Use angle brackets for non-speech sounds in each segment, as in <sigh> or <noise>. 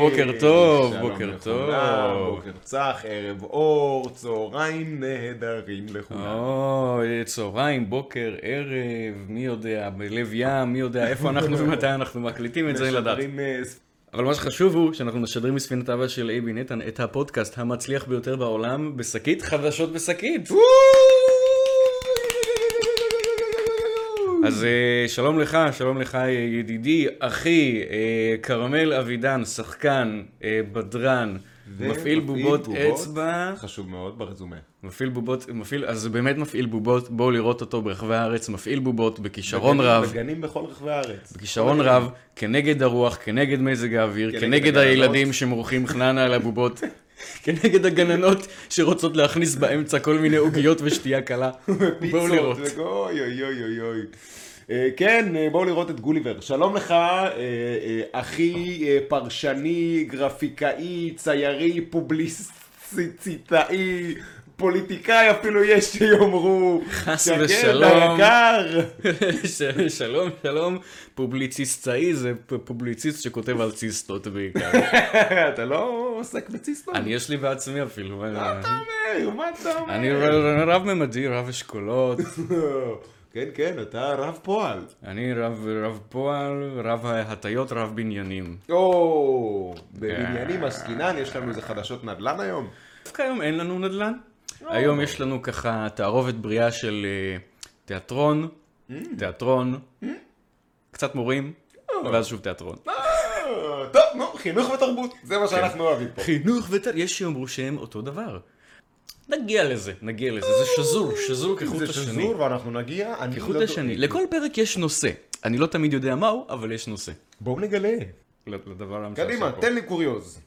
בוקר טוב, בוקר טוב. בוקר צח, ערב אור, צהריים נהדרים לכולם. אוי, צהריים, בוקר, ערב, מי יודע, בלב ים, מי יודע איפה אנחנו <laughs> ומתי אנחנו מקליטים את זה, אין לדעת. אה, אבל מה שחשוב הוא שאנחנו משדרים מספינת אבא של אייבי נתן את הפודקאסט המצליח ביותר בעולם בשקית חדשות בשקית. אז אה, שלום לך, שלום לך ידידי, אחי, אה, כרמל אבידן, שחקן, אה, בדרן, מפעיל בובות אצבע. חשוב מאוד ברזומה. מפעיל בובות, מפעיל, אז באמת מפעיל בובות, בואו לראות אותו ברחבי הארץ, מפעיל בובות בכישרון בגנים- רב, בגנים בכל רחבי הארץ. בכישרון רב, כנגד הרוח, כנגד מזג האוויר, כנגד כנגד. הילדים שמורחים חננה על הבובות, <laughs> כנגד הגננות שרוצות להכניס באמצע כל מיני עוגיות ושתייה קלה. <laughs> בואו לראות. אוי אוי אוי אוי אוי. אה, כן, אה, בואו לראות את גוליבר. שלום לך, אה, אחי פרשני, גרפיקאי, ציירי, פובליציטאי, פוליטיקאי אפילו יש שיאמרו. חס ושלום. היקר. <laughs> שלום, שלום, פובליציסטאי זה פובליציסט שכותב על ציסטות בעיקר. <laughs> אתה לא עוסק בציסטות? אני יש לי בעצמי אפילו. מה אתה אומר? מה אתה אומר? אני רב-ממדי, רב אשכולות. <laughs> כן, כן, אתה רב פועל. אני רב, רב פועל, רב הטיות, רב בניינים. או, בבניינים עסקינן, יש לנו איזה חדשות נדל"ן היום? דווקא היום אין לנו נדל"ן. היום יש לנו ככה תערובת בריאה של אה, תיאטרון, תיאטרון, קצת מורים, ואז שוב תיאטרון. אה, טוב, נו, חינוך ותרבות, זה מה שאנחנו אוהבים פה. חינוך ות... יש שיאמרו שהם אותו דבר. נגיע לזה, נגיע לזה, זה שזור, שזור כחוט זה השני. שזור ואנחנו נגיע, אני כחוט לא השני. לכל פרק יש נושא. אני לא תמיד יודע מהו, אבל יש נושא. בואו נגלה. לדבר המשעשע קדימה. תן לי קוריוז.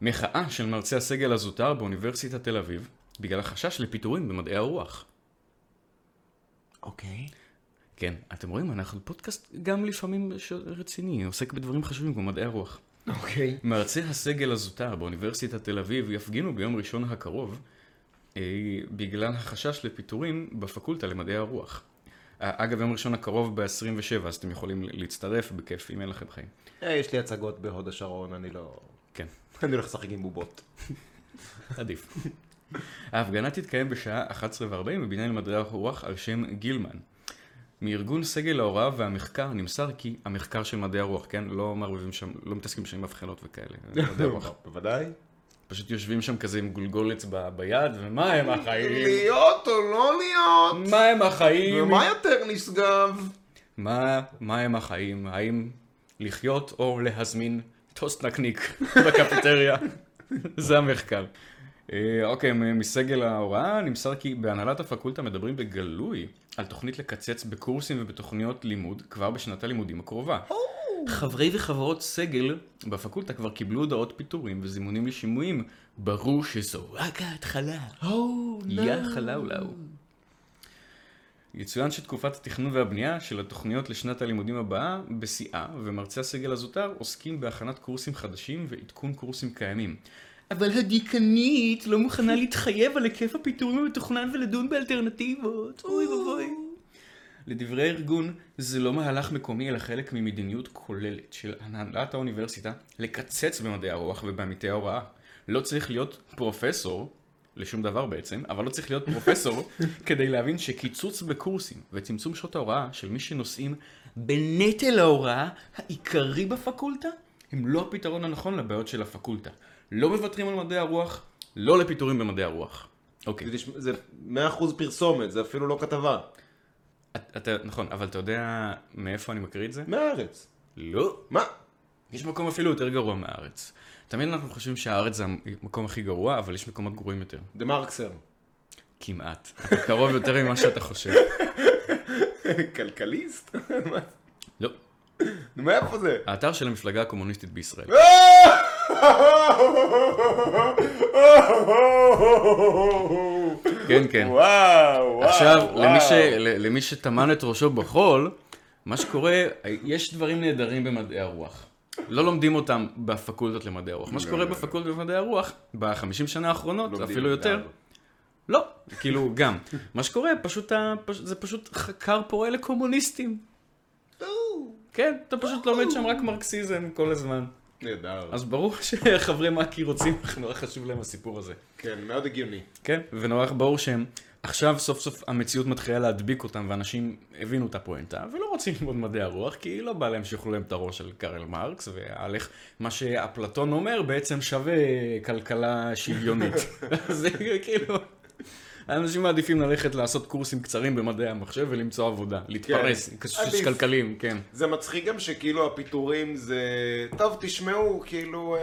מחאה של מרצי הסגל הזוטר באוניברסיטת תל אביב, בגלל החשש לפיטורים במדעי הרוח. אוקיי. כן, אתם רואים, אנחנו פודקאסט גם לפעמים רציני, עוסק בדברים חשובים כמו מדעי הרוח. אוקיי. מרצי הסגל הזוטר באוניברסיטת תל אביב יפגינו ביום ראשון הקרוב אה, בגלל החשש לפיטורים בפקולטה למדעי הרוח. אה, אגב, יום ראשון הקרוב ב-27, אז אתם יכולים להצטרף בכיף אם אין לכם חיים. אה, יש לי הצגות בהוד השרון, אני לא... כן, אני הולך לשחק עם בובות. <laughs> עדיף. ההפגנה תתקיים בשעה 11:40 בבניין למדעי הרוח על שם גילמן. מארגון סגל ההוראה והמחקר נמסר כי המחקר של מדעי הרוח, כן? לא מערבבים שם, לא מתעסקים שם עם הבחנות וכאלה. <laughs> מדעי הרוח. בוודאי. פשוט יושבים שם כזה עם גולגולת ב- ביד, ומה הם החיים? להיות או לא להיות? מה הם החיים? ומה יותר נשגב? מה, מה הם החיים? האם לחיות או להזמין טוסט נקניק <laughs> בקפיטריה? זה המחקר. אה, אוקיי, מסגל ההוראה נמסר כי בהנהלת הפקולטה מדברים בגלוי על תוכנית לקצץ בקורסים ובתוכניות לימוד כבר בשנת הלימודים הקרובה. חברי וחברות סגל בפקולטה כבר קיבלו הודעות פיטורים וזימונים לשימועים. ברור שזו רק ההתחלה. יא חלאולאו. יצוין שתקופת התכנון והבנייה של התוכניות לשנת הלימודים הבאה בשיאה, ומרצי הסגל הזוטר עוסקים בהכנת קורסים חדשים ועדכון קורסים קיימים. אבל הדיקנית לא מוכנה להתחייב על היקף הפיטורים המתוכנן ולדון באלטרנטיבות. אוי ואבוי. לדברי הארגון, זה לא מהלך מקומי אלא חלק ממדיניות כוללת של הנהלת האוניברסיטה לקצץ במדעי הרוח ובעמיתי ההוראה. לא צריך להיות פרופסור, לשום דבר בעצם, אבל לא צריך להיות פרופסור <laughs> כדי להבין שקיצוץ בקורסים וצמצום שעות ההוראה של מי שנושאים בנטל ההוראה העיקרי בפקולטה, הם לא הפתרון הנכון לבעיות של הפקולטה. לא מוותרים על מדעי הרוח, לא לפיטורים במדעי הרוח. אוקיי. זה- זה 100% פרסומת, זה אפילו לא כתבה. את- אתה, נכון, אבל אתה יודע מאיפה אני מקריא את זה? מהארץ. לא. מה? יש מקום אפילו יותר גרוע מהארץ. תמיד אנחנו חושבים שהארץ זה המקום הכי גרוע, אבל יש מקומות גרועים יותר. דה מרקסר. כמעט. אתה קרוב יותר ממה שאתה חושב. <laughs> כלכליסט? <laughs> לא. נו, מאיפה זה? האתר של המפלגה הקומוניסטית בישראל. כן, כן. וואו, וואו. עכשיו. למי, ש... למי שטמן את ראשו בחול, מה שקורה, יש דברים נהדרים במדעי הרוח. לא לומדים אותם בפקולטות למדעי הרוח. מה שקורה בפקולטות למדעי הרוח, בחמישים שנה האחרונות, אפילו יותר. לא, כאילו גם. מה שקורה, פשוט, זה פשוט כר פורה לקומוניסטים. כן, אתה פשוט לומד שם רק מרקסיזם כל הזמן. נהדר. אז ברור שחברי מק"י רוצים, <laughs> נורא חשוב להם הסיפור הזה. כן, מאוד הגיוני. כן, ונורא ברור שהם, עכשיו סוף סוף המציאות מתחילה להדביק אותם, ואנשים הבינו את הפואנטה, ולא רוצים ללמוד מדעי הרוח, כי לא בא להם שיאכלו להם את הראש של קארל מרקס, והלך, מה שאפלטון אומר בעצם שווה כלכלה שוויונית. <laughs> זה כאילו... האנשים מעדיפים ללכת לעשות קורסים קצרים במדעי המחשב ולמצוא עבודה, להתפרס, עדיף. כלכליים, כן. זה מצחיק גם שכאילו הפיטורים זה... טוב, תשמעו, כאילו, אה,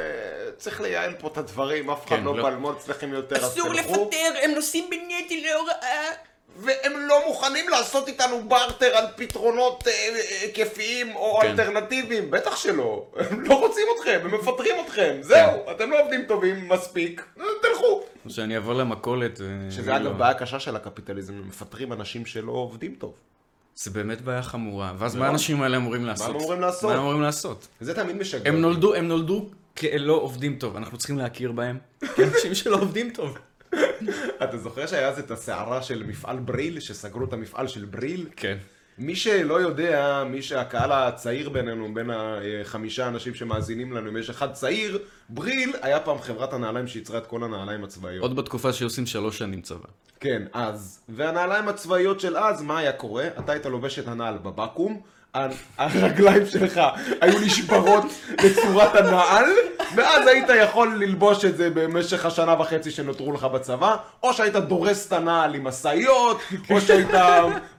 צריך לייעל פה את הדברים, אף אחד כן, לא לא- בא ללמוד אצלכם יותר, אז אסור תלכו. לפטר, הם נושאים בנטל להוראה. והם לא מוכנים לעשות איתנו בארטר על פתרונות אה, אה, היקפיים או כן. אלטרנטיביים, בטח שלא. <laughs> הם לא רוצים אתכם, הם מפטרים אתכם, זהו, אתם לא עובדים טובים מספיק, אה, תלכו. שאני אעבור למכולת. שזה אגב בעיה קשה של הקפיטליזם, הם מפטרים אנשים שלא עובדים טוב. זה באמת בעיה חמורה. ואז. מה האנשים האלה אמורים לעשות? הם אמורים לעשות? מה הם אמורים לעשות? זה תמיד משגע. הם. נולדו, הם נולדו כלא עובדים טוב. אנחנו צריכים להכיר בהם. כאנשים שלא עובדים טוב. <laughs> אתה זוכר שהיה אז את הסערה של מפעל בריל, שסגרו את המפעל של בריל? כן. מי שלא יודע, מי שהקהל הצעיר בינינו, בין החמישה אנשים שמאזינים לנו, אם יש אחד צעיר, בריל היה פעם חברת הנעליים שייצרה את כל הנעליים הצבאיות. עוד בתקופה שעושים שלוש שנים צבא. כן, אז. והנעליים הצבאיות של אז, מה היה קורה? אתה היית לובש את הנעל בבקו"ם, הרגליים שלך היו נשברות לצורת הנעל, ואז היית יכול ללבוש את זה במשך השנה וחצי שנותרו לך בצבא, או שהיית דורס את הנעל עם משאיות, או שהיית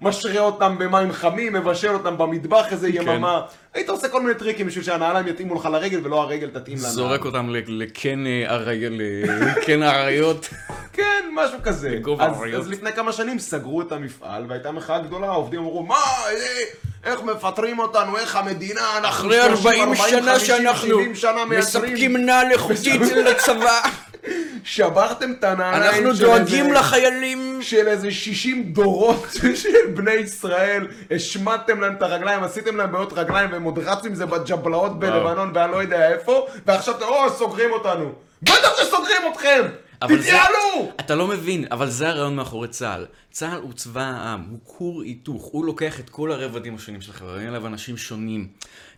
משרה אותם במים חמים, מבשל אותם במטבח איזה יממה. היית עושה כל מיני טריקים בשביל שהנעליים יתאימו לך לרגל ולא הרגל תתאים לנעל. זורק אותם לקן אה, ארי- לקן האריות. כן, משהו כזה. אז. אז לפני כמה שנים סגרו את המפעל, והייתה מחאה גדולה, העובדים אמרו, מה, אה, איך מפטרים אותנו, איך המדינה, אנחנו אחרי 30, 40 שנה 50, שאנחנו 70 שנה מייצרים, מספקים נעל איכותית <laughs> לצבא. שברתם את הנעליים אנחנו של דואגים איזה- לחיילים. של איזה 60 דורות <laughs> של בני ישראל, השמטתם להם את הרגליים, עשיתם להם בעיות רגליים, והם עוד רצו עם זה בג'בלאות בלבנון, ואני לא יודע איפה, ועכשיו או, סוגרים אותנו. בטח שסוגרים אתכם! אבל זה- תתייעלו! אתה לא מבין, אבל זה הרעיון מאחורי צה"ל. צה"ל הוא צבא העם, הוא כור היתוך, הוא לוקח את כל הרבדים השונים של החברה, אין עליו אנשים שונים,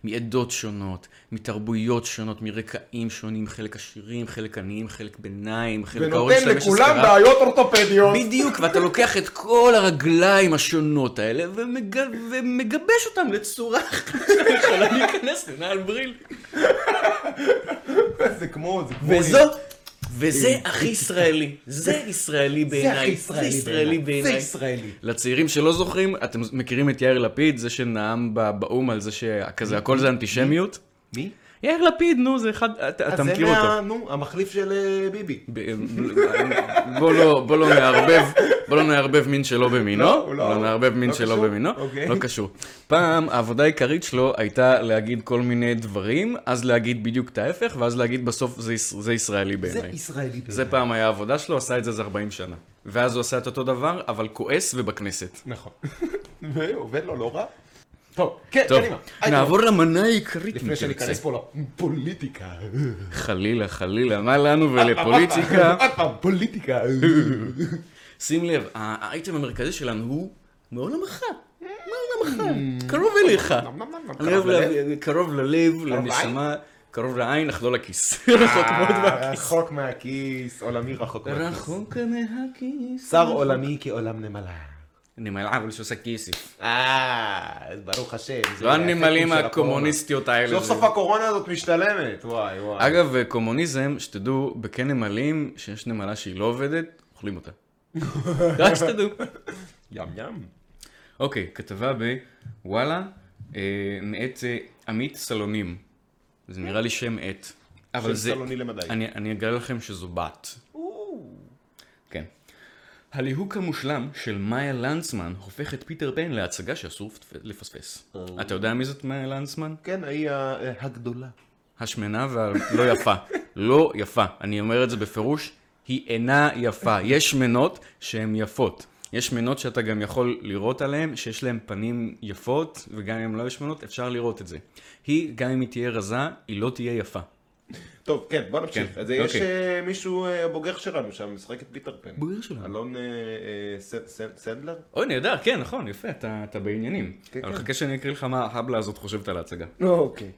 מעדות שונות, מתרבויות שונות, מרקעים שונים, חלק עשירים, חלק עניים, חלק ביניים, חלק ההורים ונותן שלהם יש לכולם השכרה. בעיות אורתופדיות. בדיוק, ואתה לוקח את כל הרגליים השונות האלה ומג... ומגבש אותם לצורה <laughs> שיכולה להיכנס לנעל בריל. זה כמו, זה כמו... וזו, וזה הכי ישראלי. זה ישראלי בעיניי. זה הכי ישראלי זה בעיניי. ישראלי. לצעירים שלא זוכרים, אתם מכירים את יאיר לפיד, זה שנאם באו"ם על זה שכזה הכל זה אנטישמיות? מי? יאיר לפיד, נו, זה אחד, אתה אז מכיר זה אותו. מה- נו, המחליף של אה, ביבי. בוא לא, בוא לא נערבב, בוא לא נערבב מין שלא במינו, לא, לא. נערבב מין לא שלא? במינו, אוקיי. לא קשור. פעם העבודה העיקרית שלו הייתה להגיד כל מיני דברים, אז להגיד בדיוק את ההפך, ואז להגיד בסוף זה יש- זה ישראלי זה בעיניי. ישראלי. זה פעם היה העבודה שלו, עשה את זה איזה 40 שנה. ואז הוא עשה את אותו דבר, אבל כועס ובכנסת. נכון. <laughs> ועובד לו לא רע. טוב, כן, טוב, קדימה. נעבור למנה העיקרית לפני שניכנס פה לפוליטיקה. חלילה, חלילה, מה לנו ולפוליטיקה? <laughs> עוד פעם, פוליטיקה. <laughs> שים לב, האייטם המרכזי שלנו הוא מעולמך. מעולמך, קרוב אליך. אני אוהב לה- קרוב ללב, לנשמה, קרוב לעין, אך לא לכיס. רחוק מאוד מהכיס. רחוק מהכיס, עולמי רחוק מהכיס. רחוק מהכיס. שר עולמי כעולם נמלה. נמלה, אבל שעושה כיסף. אה, ברוך השם. לא הנמלים הקומוניסטיות האלה. סוף סוף הקורונה הזאת משתלמת, וואי וואי. אגב, קומוניזם, שתדעו, בקן נמלים, שיש נמלה שהיא לא עובדת, אוכלים אותה. <laughs> רק שתדעו. ים ים. אוקיי, כתבה בוואלה, אה, מאת אה, עמית סלונים. זה נראה לי שם עט. אבל שם זה... סלוני למדי. אני, אני אגלה לכם שזו בת. כן. הליהוק המושלם של מאיה לנצמן הופך את פיטר פן להצגה שאסור לפספס. אתה יודע מי זאת מאיה לנצמן? כן, היא ה- הגדולה. השמנה והלא יפה. לא יפה. אני אומר את זה בפירוש, היא אינה יפה. יש שמנות שהן יפות. יש שמנות שאתה גם יכול לראות עליהן, שיש להן פנים יפות, וגם אם לא יהיו שמנות, אפשר לראות את זה. היא, גם אם היא תהיה רזה, היא לא תהיה יפה. טוב, כן, בוא נמשיך. כן, אז יש אוקיי. אה, מישהו אה, בוגר שלנו שם, משחק את פיטר פן. בוגר שלנו. אלון אה, אה, ס- ס- סנדלר? אוי, נהדר, כן, נכון, יפה, אתה, אתה בעניינים. כן, אבל כן. חכה שאני אקריא לך מה ההבלה הזאת חושבת על ההצגה. אוקיי.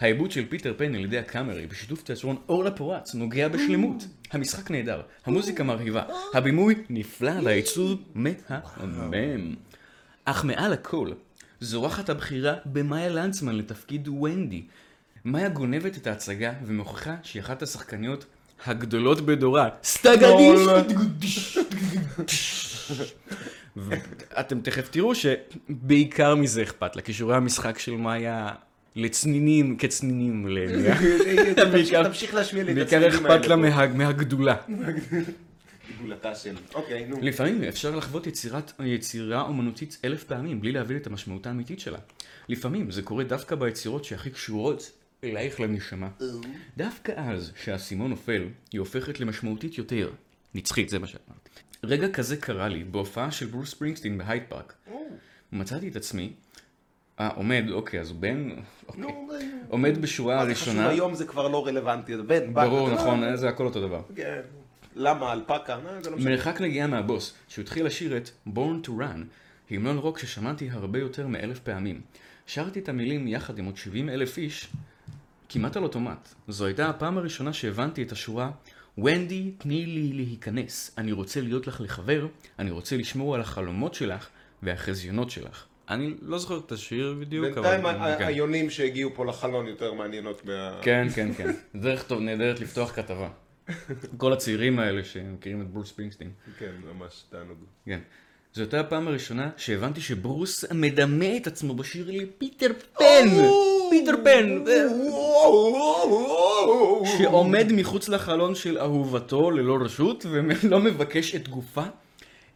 העיבוד של פיטר פן על ידי הקאמרי בשיתוף תיאטרון ארלה פורץ נוגע בשלמות. המשחק נהדר, המוזיקה מרהיבה, הבימוי נפלא והעיצוב מהמם. אך מעל הכל, זורחת הבחירה במאיה לנצמן לתפקיד ונדי. מאיה גונבת את ההצגה ומוכיחה שהיא אחת השחקניות הגדולות בדורה. סטגדיש! ואתם תכף תראו שבעיקר מזה אכפת לה, כישורי המשחק של מאיה לצנינים כצנינים. בעיקר- תמשיך להשמיע לי את בעיקר הצלילים אכפת לה האלה מה- מהגדולה. פה. גדולתה של... אוקיי, נו. לפעמים אפשר לחוות יצירת, יצירה אומנותית אלף פעמים בלי להבין את המשמעות האמיתית שלה. לפעמים זה קורה דווקא ביצירות שהכי קשורות אלייך לנשמה. דווקא אז שהאסימון נופל, היא הופכת למשמעותית יותר. נצחית, זה מה שאמרתי. רגע כזה קרה לי בהופעה של ברוס ספרינגסטין בהייד פארק. מצאתי את עצמי, אה, עומד, אוקיי, אז הוא בן, אוקיי. אה, עומד בשורה מה זה חשוב, הראשונה, היום זה כבר לא רלוונטי, זה בן, בת. ברור, נכון, זה הכל אותו דבר. כן. למה, אלפקה? זה לא. מרחק נגיעה מהבוס, שהוא התחיל לשיר את Born to Run, המנון רוק ששמעתי הרבה יותר מאלף פעמים. שרתי את המילים יחד עם עוד 70 אלף איש, כמעט על אוטומט. זו הייתה הפעם הראשונה שהבנתי את השורה ונדי, תני לי להיכנס. אני רוצה להיות לך לחבר, אני רוצה לשמור על החלומות שלך והחזיונות שלך. אני לא זוכר את השיר בדיוק, בינתיים ה- כן. היונים שהגיעו פה לחלון יותר מעניינות מה... כן, כן, כן. דרך טוב נהדרת לפתוח כתבה. כל הצעירים האלה שמכירים את ברוס ספרינגסטין. כן, ממש תענוג. כן. זו הייתה הפעם הראשונה שהבנתי שברוס מדמה את עצמו בשיר לי פיטר פן! פיטר פן! שעומד מחוץ לחלון של אהובתו ללא רשות ולא מבקש את גופה,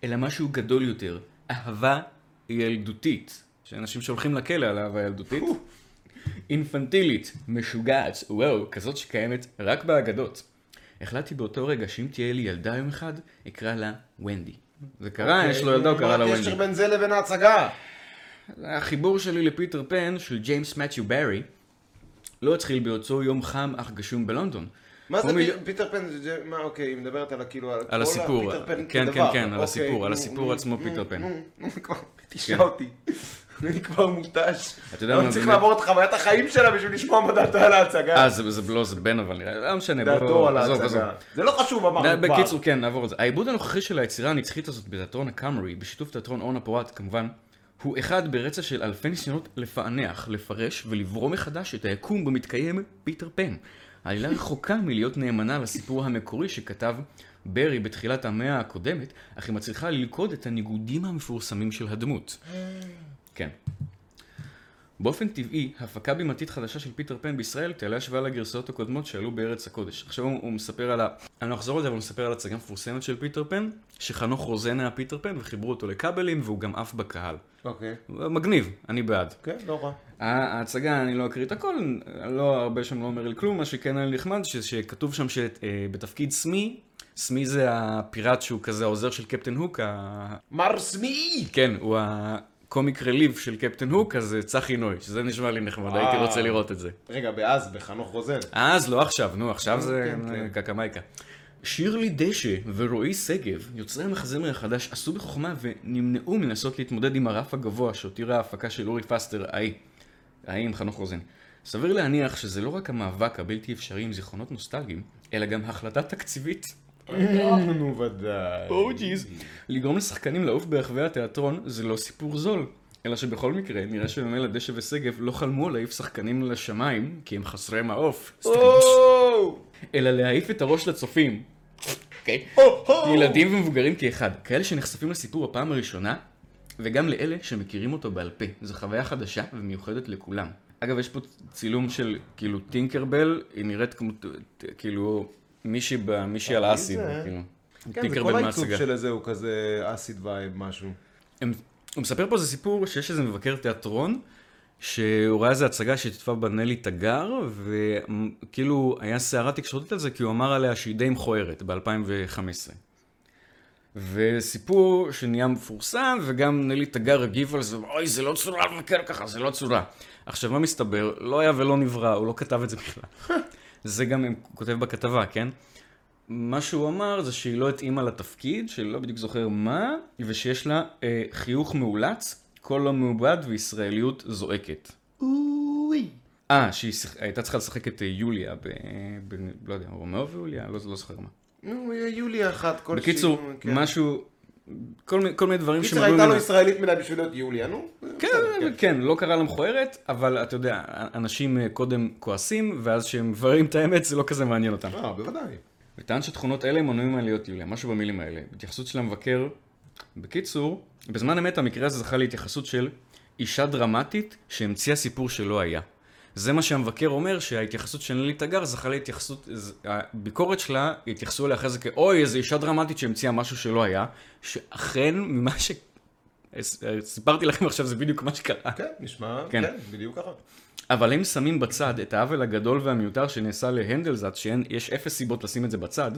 אלא משהו גדול יותר, אהבה ילדותית. שאנשים שהולכים לכלא על אהבה ילדותית. אינפנטילית, משוגעת, וואו, כזאת שקיימת רק באגדות. החלטתי באותו רגע שאם תהיה לי ילדה יום אחד, אקרא לה ונדי. זה קרה, יש לו ילדה, הוא קרא לה מה ונדי. הקשר בין זה לבין ההצגה? החיבור שלי לפיטר פן של ג'יימס מת'יו ברי לא התחיל באותו יום חם אך גשום בלונדון. מה זה מיל- פי- פיטר פן? זה- מה, אוקיי, היא מדברת על כאילו... על כל הסיפור, הפיטר פן כן, כדבר. כן, כן, על אוקיי, הסיפור, על הסיפור עצמו, פיטר פן. נו, כבר, <laughs> כן. אותי. <laughs> אני כבר מותש. אתה יודע מה, אני צריך לעבור את חוויית החיים שלה בשביל לשמוע מה דעתה על ההצגה. אה, זה לא, זה בן אבל נראה, לא משנה, דעתו על. ההצגה. זה לא חשוב, אמרנו כבר. בקיצור, כן, נעבור את זה. העיבוד הנוכחי של היצירה הנצחית הזאת בתיאטרון הקאמרי, בשיתוף תיאטרון אורנה פורט כמובן, הוא אחד ברצף של אלפי ניסיונות לפענח, לפרש ולברוא מחדש את היקום בו מתקיים פיטר פן. העלילה רחוקה מלהיות נאמנה לסיפור המקורי שכתב ברי בתחילת המאה הקודמת, אך היא מצליחה ללכוד את הניגודים המפורסמים של הדמות. כן. באופן טבעי, הפקה בימתית חדשה של פיטר פן בישראל תעלה השוואה לגרסאות הקודמות שעלו בארץ הקודש. עכשיו הוא, הוא מספר על ה... אני לא אחזור על זה, אבל הוא מספר על הצגה מפורסמת של פיטר פן, שחנוך רוזן היה פיטר פן וחיברו אותו לכבלים והוא גם עף בקהל. אוקיי. מגניב, אני בעד. כן, לא רע. ההצגה, אני לא אקריא את הכל, לא הרבה שם לא אומר לי כלום, מה שכן היה נחמד, ש- שכתוב שם שבתפקיד סמי, סמי זה הפיראט שהוא כזה העוזר של Captain Hook, ה... מר סמי! כן, הוא הקומיק רליב של קפטן הוק, אז זה צחי נוי, שזה נשמע לי נחמד, אה. הייתי רוצה לראות את זה. רגע, באז, בחנוך רוזן. אז לא עכשיו, נו, עכשיו זה כן, כן. קקמייקה. שירלי דשא ורועי שגב, יוצרי המחזמר החדש, עשו בחוכמה ונמנעו מלנסות להתמודד עם הרף הגבוה שהותירה ההפקה של אורי פסטר, ההיא, ההיא עם חנוך רוזן. סביר להניח שזה לא רק המאבק הבלתי אפשרי עם זיכרונות נוסטלגיים, אלא גם החלטה תקציבית. נו, ודאי. או ג'יז. לגרום לשחקנים לעוף ברחבי התיאטרון זה לא סיפור זול. אלא שבכל מקרה, נראה שממילא דשא ושגב לא חלמו להעיף שחקנים לשמיים, כי הם חסרי מעוף. אלא להעיף את הראש לצופים. אוקיי? ילדים ומבוגרים כאחד. כאלה שנחשפים לסיפור הפעם הראשונה, וגם לאלה שמכירים אותו בעל פה. זו חוויה חדשה ומיוחדת לכולם. אגב, יש פה צילום של כאילו טינקרבל, היא נראית כמו, כאילו, מישהי מישהי על מי האסיד, זה? כאילו. כן, זה כל העיצוב. של הזה הוא כזה acid vibe משהו. הם- הוא מספר פה איזה סיפור שיש איזה מבקר תיאטרון, שהוא ראה איזה הצגה שהשתתפה בה נלי תגר, וכאילו היה סערה תקשורתית על זה, כי הוא אמר עליה שהיא די מכוערת ב-2015. וסיפור שנהיה מפורסם, וגם נלי תגר הגיב על זה, אוי, זה לא צורה לבקר ככה, זה לא צורה. עכשיו, מה מסתבר? לא היה ולא נברא, הוא לא כתב את זה בכלל. <laughs> זה גם הוא כותב בכתבה, כן? מה שהוא אמר זה שהיא לא התאימה לתפקיד, שהיא לא בדיוק זוכר מה, ושיש לה אה, חיוך מאולץ, קול לא מעובד וישראליות זועקת. אוי. אה, שהיא שיח... הייתה צריכה לשחק את אה, יוליה ב... ב... לא יודע, רומאו ויוליה? לא, לא זוכר מה. נו, יוליה אחת כלשהי. בקיצור, כן. משהו, כל, מיני- כל מיני דברים קיצר, שמראים הייתה לו ישראלית מדי בשביל להיות יוליה, נו. כן, בסדר, כן, לא קרה לה מכוערת, אבל אתה יודע, אנשים אה, קודם כועסים, ואז כשהם מבררים את האמת זה לא כזה מעניין אותם. אה, בוודאי. וטען שתכונות אלה מונעים ממנה להיות יוליה, משהו במילים האלה. התייחסות של המבקר, בקיצור, בזמן אמת המקרה הזה זכה להתייחסות של אישה דרמטית שהמציאה סיפור שלא היה. זה מה שהמבקר אומר, שההתייחסות של נלי תגר זכה להתייחסות, הביקורת שלה, התייחסו אליה אחרי זה כאוי, איזו אישה דרמטית שהמציאה משהו שלא היה, שאכן, ממה ש... סיפרתי לכם עכשיו, זה בדיוק מה שקרה. כן, נשמע, כן. כן, בדיוק ככה. אבל אם שמים בצד את העוול הגדול והמיותר שנעשה להנדלזלץ, שיש אפס סיבות לשים את זה בצד,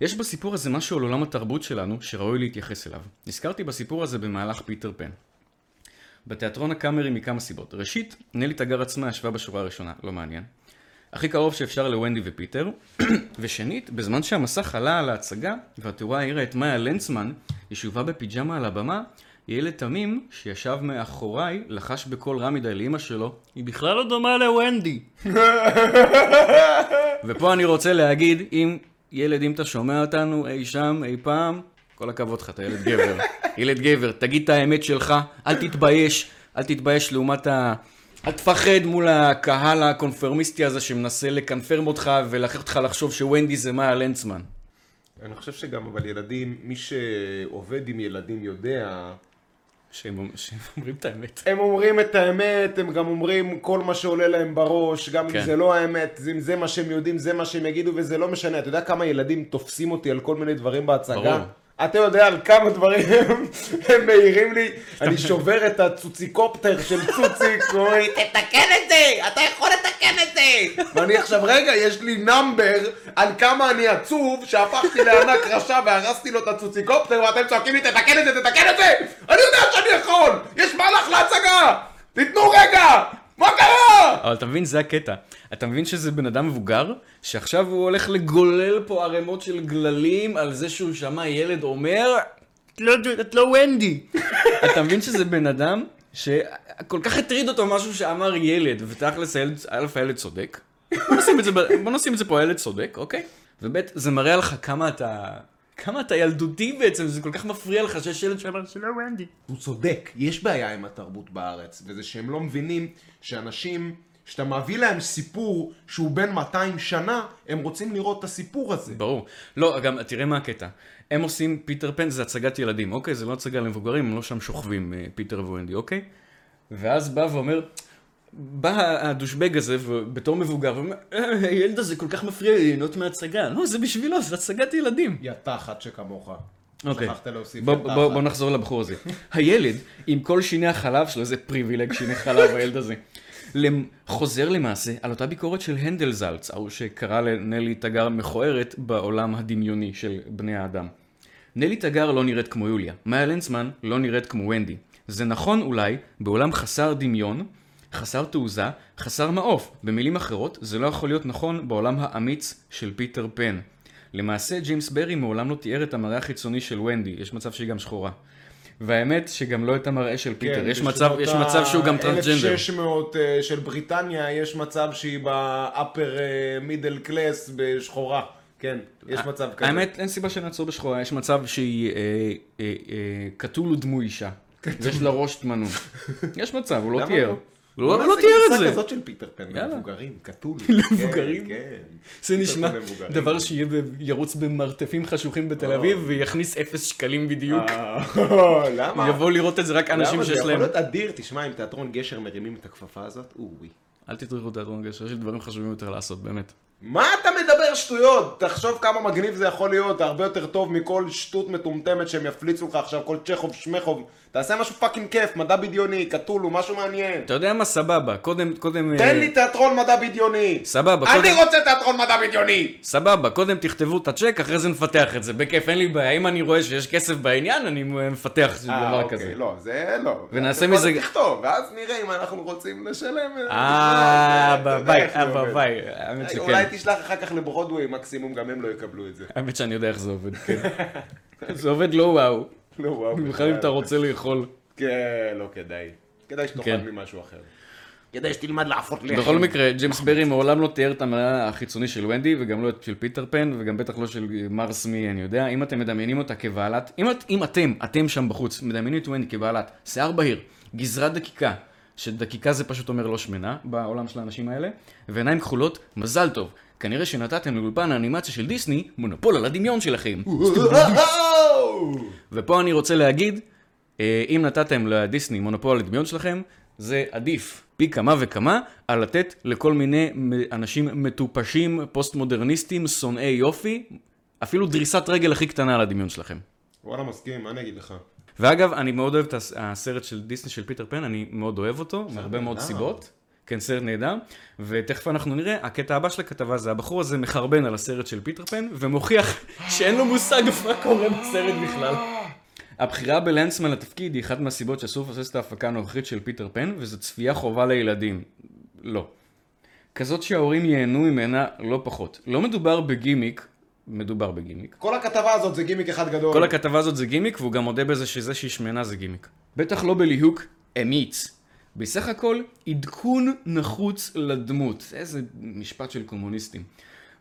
יש בסיפור הזה משהו על עולם התרבות שלנו שראוי להתייחס אליו. נזכרתי בסיפור הזה במהלך פיטר פן. בתיאטרון הקאמרי מכמה סיבות. ראשית, נלי תגר עצמה ישבה בשורה הראשונה, לא מעניין. הכי קרוב שאפשר לוונדי ופיטר. <clears throat> ושנית, בזמן שהמסך עלה על ההצגה, והתאורה העירה את מאיה לנצמן, ישובה בפיג'מה על הבמה, ילד תמים שישב מאחוריי לחש בקול רם מדי לאמא שלו, היא בכלל לא דומה לוונדי. <laughs> ופה אני רוצה להגיד, אם ילד, אם אתה שומע אותנו אי שם, אי פעם, כל הכבוד לך, אתה ילד גבר. <laughs> ילד גבר, תגיד את האמת שלך, אל תתבייש, אל תתבייש לעומת ה... אל תפחד מול הקהל הקונפרמיסטי הזה שמנסה לקנפרם אותך ולהכריח אותך לחשוב שוונדי זה מאיה לנצמן. אני חושב שגם, אבל ילדים, מי שעובד עם ילדים יודע, שהם שהם אומרים את האמת. הם אומרים את האמת, הם גם אומרים כל מה שעולה להם בראש, גם כן. אם זה לא האמת, אם זה מה שהם יודעים, זה מה שהם יגידו, וזה לא משנה. אתה יודע כמה ילדים תופסים אותי על כל מיני דברים בהצגה? ברור. אתה יודע על כמה דברים הם, מעירים לי, אני שובר את הצוציקופטר של צוציק, אומרים, תתקן את זה, אתה יכול לתקן את זה. ואני עכשיו, רגע, יש לי נאמבר על כמה אני עצוב, שהפכתי לענק רשע והרסתי לו את הצוציקופטר, ואתם צועקים לי, תתקן את זה, תתקן את זה! אני יודע שאני יכול! יש מהלך להצגה! תיתנו רגע! מה קרה? אבל אתה מבין, זה הקטע. אתה מבין שזה בן אדם מבוגר, שעכשיו הוא הולך לגולל פה ערימות של גללים על זה שהוא שמע ילד אומר, "את לא, את לא ונדי. <laughs> אתה מבין שזה בן אדם שכל כך הטריד אותו משהו שאמר ילד, ותכלס א' הילד צודק. בוא נשים את זה, בוא נשים את זה פה, הילד צודק, אוקיי? וב' זה מראה לך כמה אתה, כמה אתה ילדותי בעצם, זה כל כך מפריע לך שיש ילד שאמר שלא ונדי. הוא צודק, יש בעיה עם התרבות בארץ, וזה שהם לא מבינים שאנשים, שאתה מביא להם סיפור שהוא בן 200 שנה, הם רוצים לראות את הסיפור הזה. ברור. לא, גם תראה מה הקטע. הם עושים פיטר פן, זה הצגת ילדים, אוקיי? זה לא הצגה למבוגרים, הם לא שם שוכבים, אה, פיטר וונדי, אוקיי? ואז בא ואומר, בא ה douchebag הזה, בתור מבוגר, ואומר, "אה, הילד הזה כל כך מפריע לי ליהנות מהצגה. לא, זה בשבילו, זה הצגת ילדים. יא תחת שכמוך. אוקיי. בוא, בוא, בוא. נחזור לבחור הזה. הילד, עם כל שיני החלב שלו, איזה פריבילג שיני חלב הילד הזה. חוזר למעשה על אותה ביקורת של הנדלזלץ, ההוא שקרא לנלי תגר מכוערת בעולם הדמיוני של בני האדם. נלי תגר לא נראית כמו יוליה, מאיה לנצמן לא נראית כמו ונדי. זה נכון אולי בעולם חסר דמיון, חסר תעוזה, חסר מעוף. במילים אחרות, זה לא יכול להיות נכון בעולם האמיץ של פיטר פן. למעשה, ג'יימס ברי מעולם לא תיאר את המראה החיצוני של ונדי, יש מצב שהיא גם שחורה. והאמת שגם לא את המראה של פיטר, כן, יש, מצב, יש מצב שהוא גם טרנסג'נדר. 1600 אה, של בריטניה, יש מצב שהיא באפר middle class בשחורה. כן, יש מצב כזה. האמת, אין סיבה שנעצור בשחורה, יש מצב שהיא אה, אה, אה, קתולו דמוי אישה. ויש לה ראש תמנון. <laughs> יש מצב, הוא לא תיאר. לא? הוא לא- תיאר את גרסה זה. כזאת של פיטר פן. למבוגרים, קתול. <laughs> למבוגרים? כן, כן. זה נשמע. דבר שיהיה ב- ירוץ במרתפים חשוכים בתל אביב ויכניס אפס שקלים בדיוק. אה, <laughs> למה? יבואו לראות את זה רק אנשים למה? זה שיש יכול להם. להיות אדיר, תשמע, אם תיאטרון גשר מרימים את הכפפה הזאת, אווי. אל תטרחו תיאטרון גשר, יש לי דברים חשובים יותר לעשות, באמת. מה אתה מדבר שטויות? תחשוב כמה מגניב זה יכול להיות, הרבה יותר טוב מכל שטות מטומטמת שהם יפליצו לך עכשיו, כל צ'כוב שמכוב, תעשה משהו fucking כיף, מדע בדיוני, קטולו, משהו מעניין. אתה יודע מה? סבבה. קודם, קודם... תן אה, לי תיאטרון מדע בדיוני. סבבה, אני קודם... רוצה תיאטרון מדע בדיוני! סבבה, קודם תכתבו את הצ'ק, אחרי זה נפתח את זה. בכיף, אין לי בעיה. אם אני רואה שיש כסף בעניין, אני מפתח אה, דבר אוקיי, כזה. לא, זה לא. ונעשה מזה- תכתוב, ואז נראה אם אנחנו רוצים לשלם. אה, ביי, אה, עובד. ביי. האמת שכן. תשלח אחר כך לברודווי, מקסימום גם הם לא יקבלו את זה. האמת שאני יודע איך זה עובד, כן. <laughs> זה עובד לא וואו. לא, וואו. במיוחד אם אתה רוצה לאכול. כן, לא כדאי. כדאי שתאכל כן. ממשהו אחר. כדאי שתלמד לאפות לחם. בכל מקרה, ג'יימס ברי מעולם לא תיאר את המראה החיצוני של ונדי, וגם לא את של פיטר פן, וגם בטח לא של מר סמי, אני יודע. אם אתם מדמיינים אותה כבעלת, אם, את- אם אתם, אתם שם בחוץ, מדמיינים את ונדי כבעלת, שיער בהיר, גזרת דקיקה, שדקיקה זה פשוט אומר לא שמנה, בעולם של האנשים האלה, ועיניים כחולות, מזל טוב. כנראה שנתתם לאולפן האנימציה של דיסני, מונופול על הדמיון שלכם. ופה אני רוצה להגיד, אה, אם נתתם לדיסני מונופול על הדמיון שלכם, זה עדיף פי כמה וכמה על לתת לכל מיני אנשים מטופשים, פוסט-מודרניסטים, שונאי יופי, אפילו דריסת רגל הכי קטנה על הדמיון שלכם. וואלה, מסכים, מה אני אגיד לך? ואגב, אני מאוד אוהב את הס- הסרט של דיסני של פיטר פן, אני מאוד אוהב אותו, מהרבה מאוד. סיבות. כן, סרט נהדר, ותכף אנחנו נראה, הקטע הבא של הכתבה זה הבחור הזה מחרבן על הסרט של פיטר פן, ומוכיח שאין לו מושג מה קורה בסרט בכלל. הבחירה בלנדסמן לתפקיד היא אחת מהסיבות שאסור לפספס את ההפקה הנוכחית של פיטר פן, וזו צפייה חובה לילדים. לא. כזאת שההורים ייהנו ממנה לא פחות. לא מדובר בגימיק, מדובר בגימיק. כל הכתבה הזאת זה גימיק אחד גדול. כל הכתבה הזאת זה גימיק, והוא גם מודה בזה שזה שהיא שמנה זה גימיק. בטח לא בליהוק אמיץ. בסך הכל, עדכון נחוץ לדמות. איזה משפט של קומוניסטים.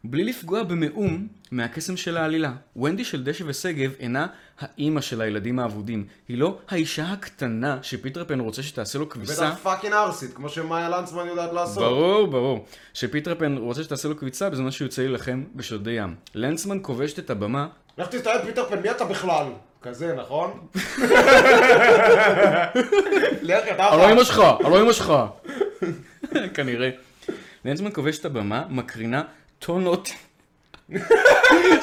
בלי לפגוע במאום מהקסם של העלילה. ונדי של דשא ושגב אינה האימא של הילדים האבודים. היא לא האישה הקטנה שפיטר פן רוצה שתעשה לו כביסה. בטח fucking ארסית, כמו שמאיה לנדסמן יודעת לעשות. ברור, ברור. שפיטר פן רוצה שתעשה לו קביצה בזמן שהוא יוצא להילחם בשדי ים. לנסמן כובשת את הבמה לך תסתכל פיטר פן, מי אתה בכלל? כזה, נכון? לך, אתה הלא אמא שלך, אמא שלך. כנראה. לנסמן כובש את הבמה, מקרינה טונות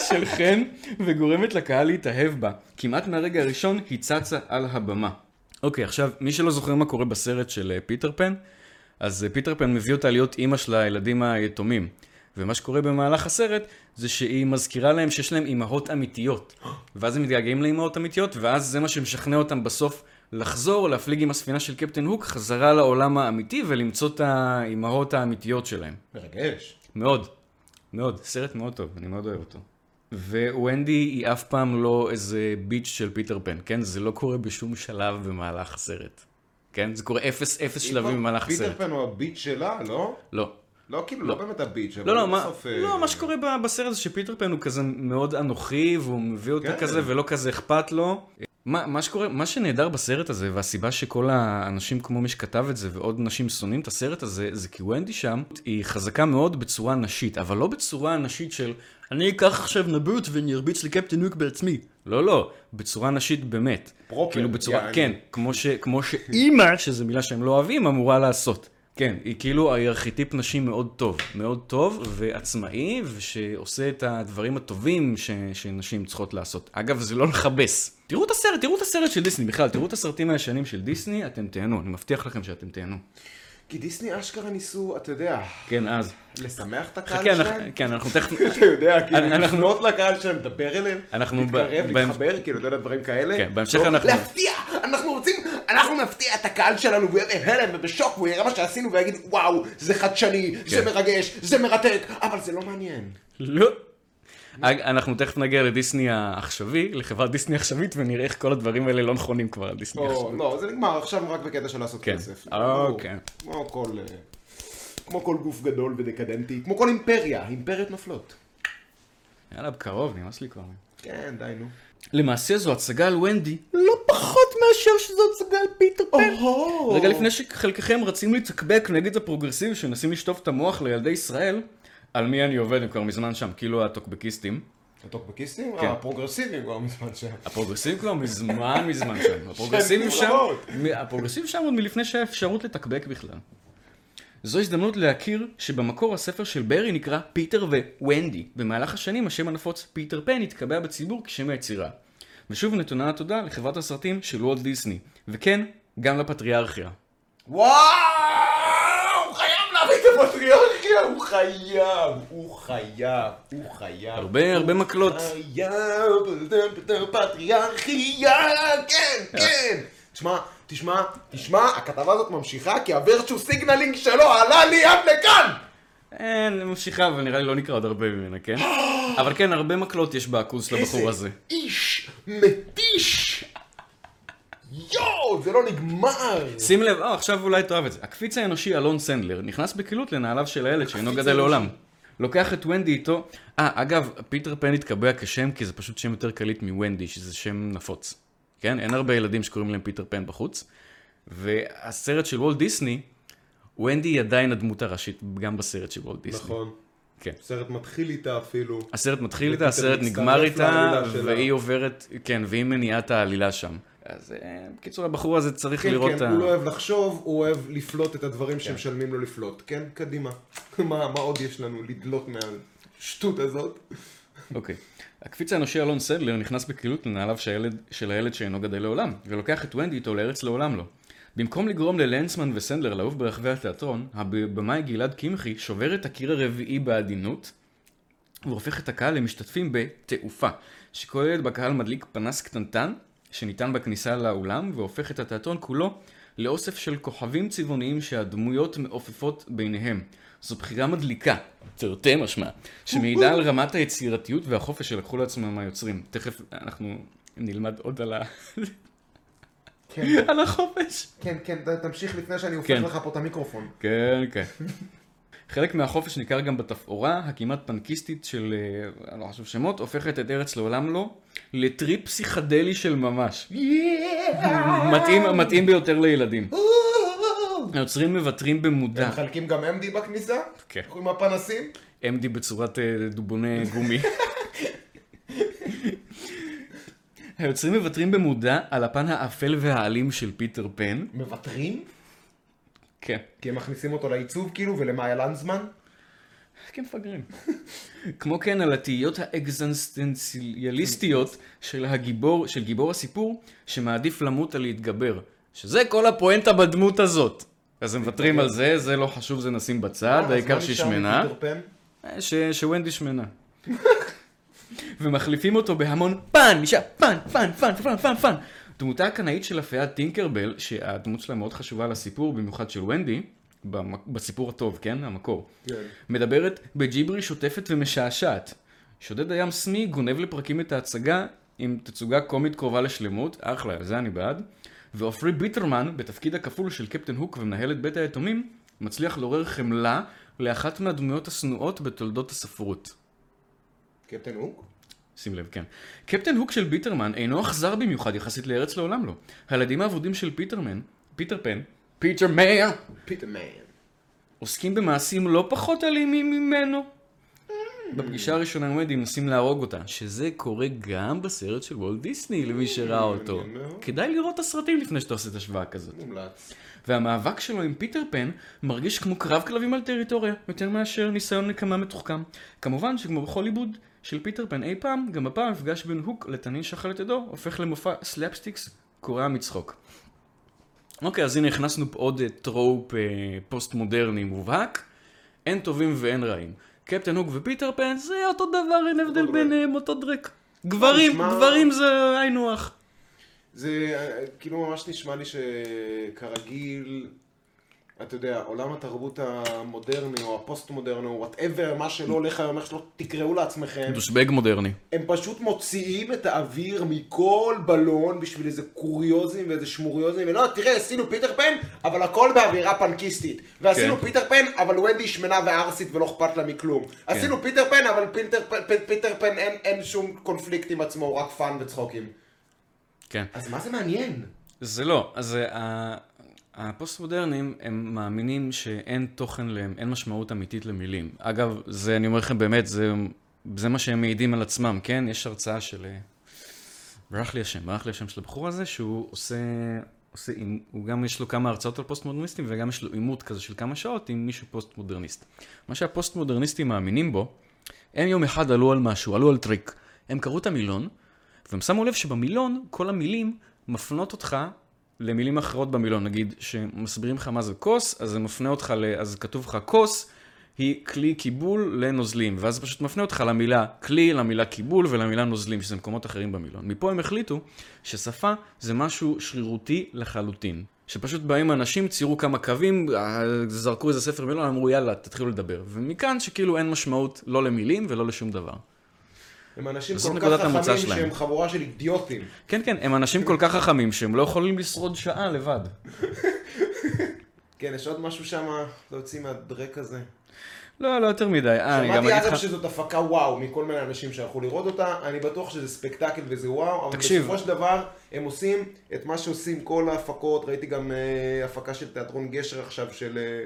של חן וגורמת לקהל להתאהב בה. כמעט מהרגע הראשון היא צצה על הבמה. אוקיי, עכשיו, מי שלא זוכר מה קורה בסרט של אה, פיטר פן, אז אה, פיטר פן מביא אותה להיות אימא של הילדים היתומים. ומה שקורה במהלך הסרט, זה שהיא מזכירה להם שיש להם אימהות אמיתיות. ואז הם מתגעגעים לאימהות אמיתיות, ואז זה מה שמשכנע אותם בסוף לחזור, להפליג עם הספינה של קפטן הוק חזרה לעולם האמיתי ולמצוא את האימהות האמיתיות שלהם. מרגש. מאוד, מאוד, סרט מאוד טוב, אני מאוד אוהב אותו. וונדי היא אף פעם לא איזה bitch של פיטר פן, כן? זה לא קורה בשום שלב במהלך הסרט. כן? זה קורה אפס, אפס שלבים במהלך פיטר הסרט. פן הוא הביט שלה, לא? לא. לא, כאילו, לא באמת הביט, אבל לא, לא, בסוף, אה, לא, מה שקורה בסרט זה שפיטר פן הוא כזה מאוד אנוכי, והוא מביא אותה כן. כזה ולא כזה אכפת לו. מה, מה שקורה, מה שנהדר בסרט הזה, והסיבה שכל האנשים כמו מי שכתב את זה ועוד נשים שונאים את הסרט הזה, זה כי ונדי שם, היא חזקה מאוד בצורה נשית, אבל לא בצורה נשית של אני אקח עכשיו נבוט ואני ארביץ לקפטן הוק בעצמי. לא, לא, בצורה נשית באמת. פרופר, כאילו בצורה, יעני. כן, כמו, ש, כמו שאימא, שזו מילה שהם לא אוהבים, אמורה לעשות. כן, היא כאילו היא ארכיטיפ נשי מאוד טוב, מאוד טוב ועצמאי, ושעושה את הדברים הטובים ש, שנשים צריכות לעשות. אגב, זה לא לכבס. תראו את הסרט, תראו את הסרט של דיסני בכלל, תראו את הסרטים הישנים של דיסני, אתם תהנו, אני מבטיח לכם שאתם תהנו. כי דיסני אשכרה ניסו, אתה יודע, כן, אז. לשמח את הקהל חכה, אנחנו, שלהם. כן, אנחנו תכף... <laughs> אתה יודע, כאילו, לפנות לקהל שלהם, לדבר אליהם, להתקרב, להתחבר, כאילו, אתה יודע, דברים כאלה. כן, בהמשך אנחנו- להפתיע, אנחנו רוצים, אנחנו נפתיע את הקהל שלנו, והוא יהיה בהלם ובשוק, והוא יראה מה שעשינו ויגיד, וואו, זה חדשני, זה כן. מרגש, זה מרתק, אבל זה לא מעניין. לא. אנחנו תכף נגיע לדיסני העכשווי, לחברת דיסני עכשווית, ונראה איך כל הדברים האלה לא נכונים כבר על דיסני או, עכשווי. לא, זה נגמר עכשיו רק בקטע של לעשות כן. כסף. אוקיי. כמו- כמו כל... אה, כמו כל גוף גדול ודקדנטי, כמו כל אימפריה, אימפריות נופלות. יאללה, בקרוב, נמאס לי כבר. כן, די, נו. למעשה זו הצגה על ונדי, לא פחות מאשר שזו הצגה על פיטר פן. רגע לפני שחלקכם רצים לטקבק נגד הפרוגרסיבים שמנסים לשטוף את המוח לילדי ישראל, על מי אני עובד, הם כבר מזמן שם, כאילו הטוקבקיסטים. הטוקבקיסטים? כן. הפרוגרסיבים כבר מזמן שם. הפרוגרסיבים כבר מזמן מזמן <laughs> שם. הפרוגרסיבים שם, הפרוגרסיבים שם עוד מלפני שהיה אפשרות לטקבק בכלל. זו הזדמנות להכיר שבמקור הספר של ברי נקרא פיטר וונדי. במהלך השנים השם הנפוץ פיטר פן התקבע בציבור כשם היצירה. ושוב נתונה התודה לחברת הסרטים של וולט דיסני. וכן, גם לפטריארכיה. וואו! חייב להביא את הפטריארכיה! הוא חייב! הוא חייב! הוא חייב! הרבה הרבה מקלות. חייב! פטריארכיה! כן! כן! תשמע, תשמע, תשמע, הכתבה הזאת ממשיכה כי ה virtue signaling שלו עלה לי עד לכאן! אין, ממשיכה, אבל נראה לי לא נקרא עוד הרבה ממנה, כן? <gasps> אבל כן, הרבה מקלות יש בכוז של הבחור הזה. איש מתיש! יואו, זה לא נגמר! שים לב, אה, עכשיו אולי תאהב את זה. הקפיץ האנושי אלון סנדלר נכנס בקלות לנעליו של הילד שאינו גדל לעולם. לוקח את ונדי איתו. אה, אגב, פיטר פן התקבע כשם כי זה פשוט שם יותר קליט מוונדי, שזה שם נפוץ. כן? אין הרבה ילדים שקוראים להם פיטר פן בחוץ. והסרט של וולט דיסני, ונדי היא עדיין הדמות הראשית, גם בסרט של וולט דיסני. נכון. כן. סרט מתחיל איתה אפילו. הסרט מתחיל איתה, הסרט נגמר איתה. והיא עוברת, כן, והיא מניעת העלילה שם. אז אה, בקיצור, הבחור הזה צריך כן, לראות את כן, ה... הוא לא אוהב לחשוב, הוא אוהב לפלוט את הדברים שמשלמים לו לפלוט. כן, קדימה. <laughs> מה מה עוד יש לנו לדלות מהשטות הזאת? <laughs> אוקיי. הקפיץ האנושי אלון סדלר נכנס בקלילות לנעליו של הילד, של הילד שאינו גדל לעולם, ולוקח את ונדי איתו לארץ לעולם לא. במקום לגרום ללנסמן וסנדלר לעוף ברחבי התיאטרון, הבמאי גלעד קמחי שובר את הקיר הרביעי בעדינות, והופך את הקהל למשתתפים בתעופה, שכוללת בקהל מדליק פנס קטנטן, שניתן בכניסה לאולם, והופך את התיאטרון כולו לאוסף של כוכבים צבעוניים שהדמויות מעופפות ביניהם. זו בחירה מדליקה, תרתי משמע, שמעידה על רמת היצירתיות והחופש שלקחו לעצמם היוצרים. תכף אנחנו נלמד עוד על, ה... כן, על החופש. כן, כן, תמשיך לפני שאני הופך כן. לך פה את המיקרופון. כן, כן. חלק מהחופש ניכר גם בתפאורה הכמעט פנקיסטית של, אה, אני לא חושב שמות, הופכת את ארץ לעולם לא לטריפ פסיכדלי של ממש. מתאים, מתאים ביותר לילדים. היוצרים מוותרים במודע. הם מחלקים גם MD בכניסה? כן. עם הפנסים? MD בצורת אה, דובוני <laughs> גומי. היוצרים מוותרים במודע על הפן האפל והאלים של פיטר פן. מוותרים? כן. כי הם מכניסים אותו לעיצוב כאילו ולמאיה לנדסמן? כמפגרים. כמו כן על התהיות האקזיסטנציאליסטיות של הגיבור, של גיבור הסיפור, שמעדיף למות על להתגבר. שזה כל הפואנטה בדמות הזאת. אז הם מוותרים על זה, זה לא חשוב, זה נשים בצד, אז העיקר שהיא שמנה. אה, ש- שוונדי שמנה. ומחליפים אותו בהמון fun, נשאר fun, fun, fun, fun, fun, fun. דמותה הקנאית של הפיה טינקרבל, שהדמות שלה מאוד חשובה לסיפור, במיוחד של ונדי, בסיפור הטוב, כן? המקור. כן. מדברת בג'יברי שוטפת ומשעשעת. שודד הים סמי גונב לפרקים את ההצגה עם תצוגה קומית קרובה לשלמות, אחלה, זה אני בעד. ועופרי ביטרמן, בתפקיד הכפול של קפטן הוק ומנהלת בית היתומים, מצליח לעורר חמלה לאחת מהדמויות השנואות בתולדות הספרות. קפטן הוק? שים לב, כן. קפטן הוק של ביטרמן אינו אכזר במיוחד יחסית לארץ לעולם לא. הילדים האבודים של פיטרמן, פיטר פן, פיטר מן, פיטר מן. עוסקים במעשים לא פחות אלימים ממנו. בפגישה הראשונה ונדי מנסים להרוג אותה, שזה קורה גם בסרט של וולט דיסני, למי שראה אותו. כדאי לראות את הסרטים לפני שאתה עושה את השוואה כזאת. מומלץ. והמאבק שלו עם פיטר פן מרגיש כמו קרב כלבים על טריטוריה, יותר מאשר ניסיון נקמה מתוחכם. כמובן שכמו בכל עיבוד של פיטר פן אי פעם, גם הפעם המפגש בין הוק לתנין שאכל את ידו הופך למופע slapstick קורע מצחוק. אוקיי, אז הנה הכנסנו פה עוד אה, trope אה, פוסט מודרני מובהק. אין טובים ואין רעים. קפטן הוק ופיטר פן זה אותו דבר, אין הבדל. ביניהם, אותו דרעק. גברים, נשמע- גברים זה היינו הך. זה אה, כאילו ממש נשמע לי שכרגיל, אתה יודע, עולם התרבות המודרני או הפוסט-מודרני או whatever, מה שלא הולך היום, איך שלא תקראו לעצמכם, douchebag מודרני. הם פשוט מוציאים את האוויר מכל בלון בשביל איזה קוריוזים ואיזה שמוריוזים, ולא, תראה, עשינו פיטר פן, אבל הכל באווירה פאנקיסטית. ועשינו כן. פיטר פן, אבל ונדי שמנה וערסית ולא אכפת לה מכלום. עשינו פיטר פן, אבל פיטר פן, פ- פיטר פן אין, אין שום קונפליקט עם עצמו, רק fun וצחוקים. כן. אז מה זה מעניין? זה לא, אז אה, ה- הפוסט מודרנים הם מאמינים שאין תוכן להם, אין משמעות אמיתית למילים. אגב, זה, אני אומר לכם באמת, זה, זה מה שהם מעידים על עצמם, כן? יש הרצאה של... אה, ברח לי השם, ברח לי השם של הבחור הזה, שהוא עושה, עושה, הוא גם יש לו כמה הרצאות על פוסט מודרניסטים, וגם יש לו עימות כזה של כמה שעות עם מישהו פוסט מודרניסט. מה שהפוסט מודרניסטים מאמינים בו, הם יום אחד עלו על משהו, עלו על טריק. הם קראו את המילון, והם שמו לב שבמילון, כל המילים מפנות אותך למילים אחרות במילון. נגיד, שמסבירים לך מה זה כוס, אז זה מפנה אותך, ל... אז כתוב לך כוס, היא כלי קיבול לנוזלים, ואז זה פשוט מפנה אותך למילה כלי, למילה קיבול ולמילה נוזלים, שזה מקומות אחרים במילון. מפה הם החליטו ששפה זה משהו שרירותי לחלוטין. שפשוט באים אנשים, ציירו כמה קווים, אה, זרקו איזה ספר מילון, אמרו יאללה, תתחילו לדבר. ומכאן שכאילו אין משמעות לא למילים ולא לשום דבר. הם אנשים כל כך חכמים. שהם חבורה של אידיוטים. כן, כן, הם אנשים כל כך חכמים שהם לא יכולים לשרוד שעה לבד. כן, יש עוד משהו שם להוציא מהדרק הזה. לא, לא יותר מדי. אה, שמעתי אגב. שזאת הפקה וואו מכל מיני אנשים שהלכו לראות אותה, אני בטוח שזה ספקטקל וזה וואו, אבל תקשיב. בסופו של דבר הם עושים את מה שעושים כל ההפקות, ראיתי גם אה, הפקה של תיאטרון גשר עכשיו של אה,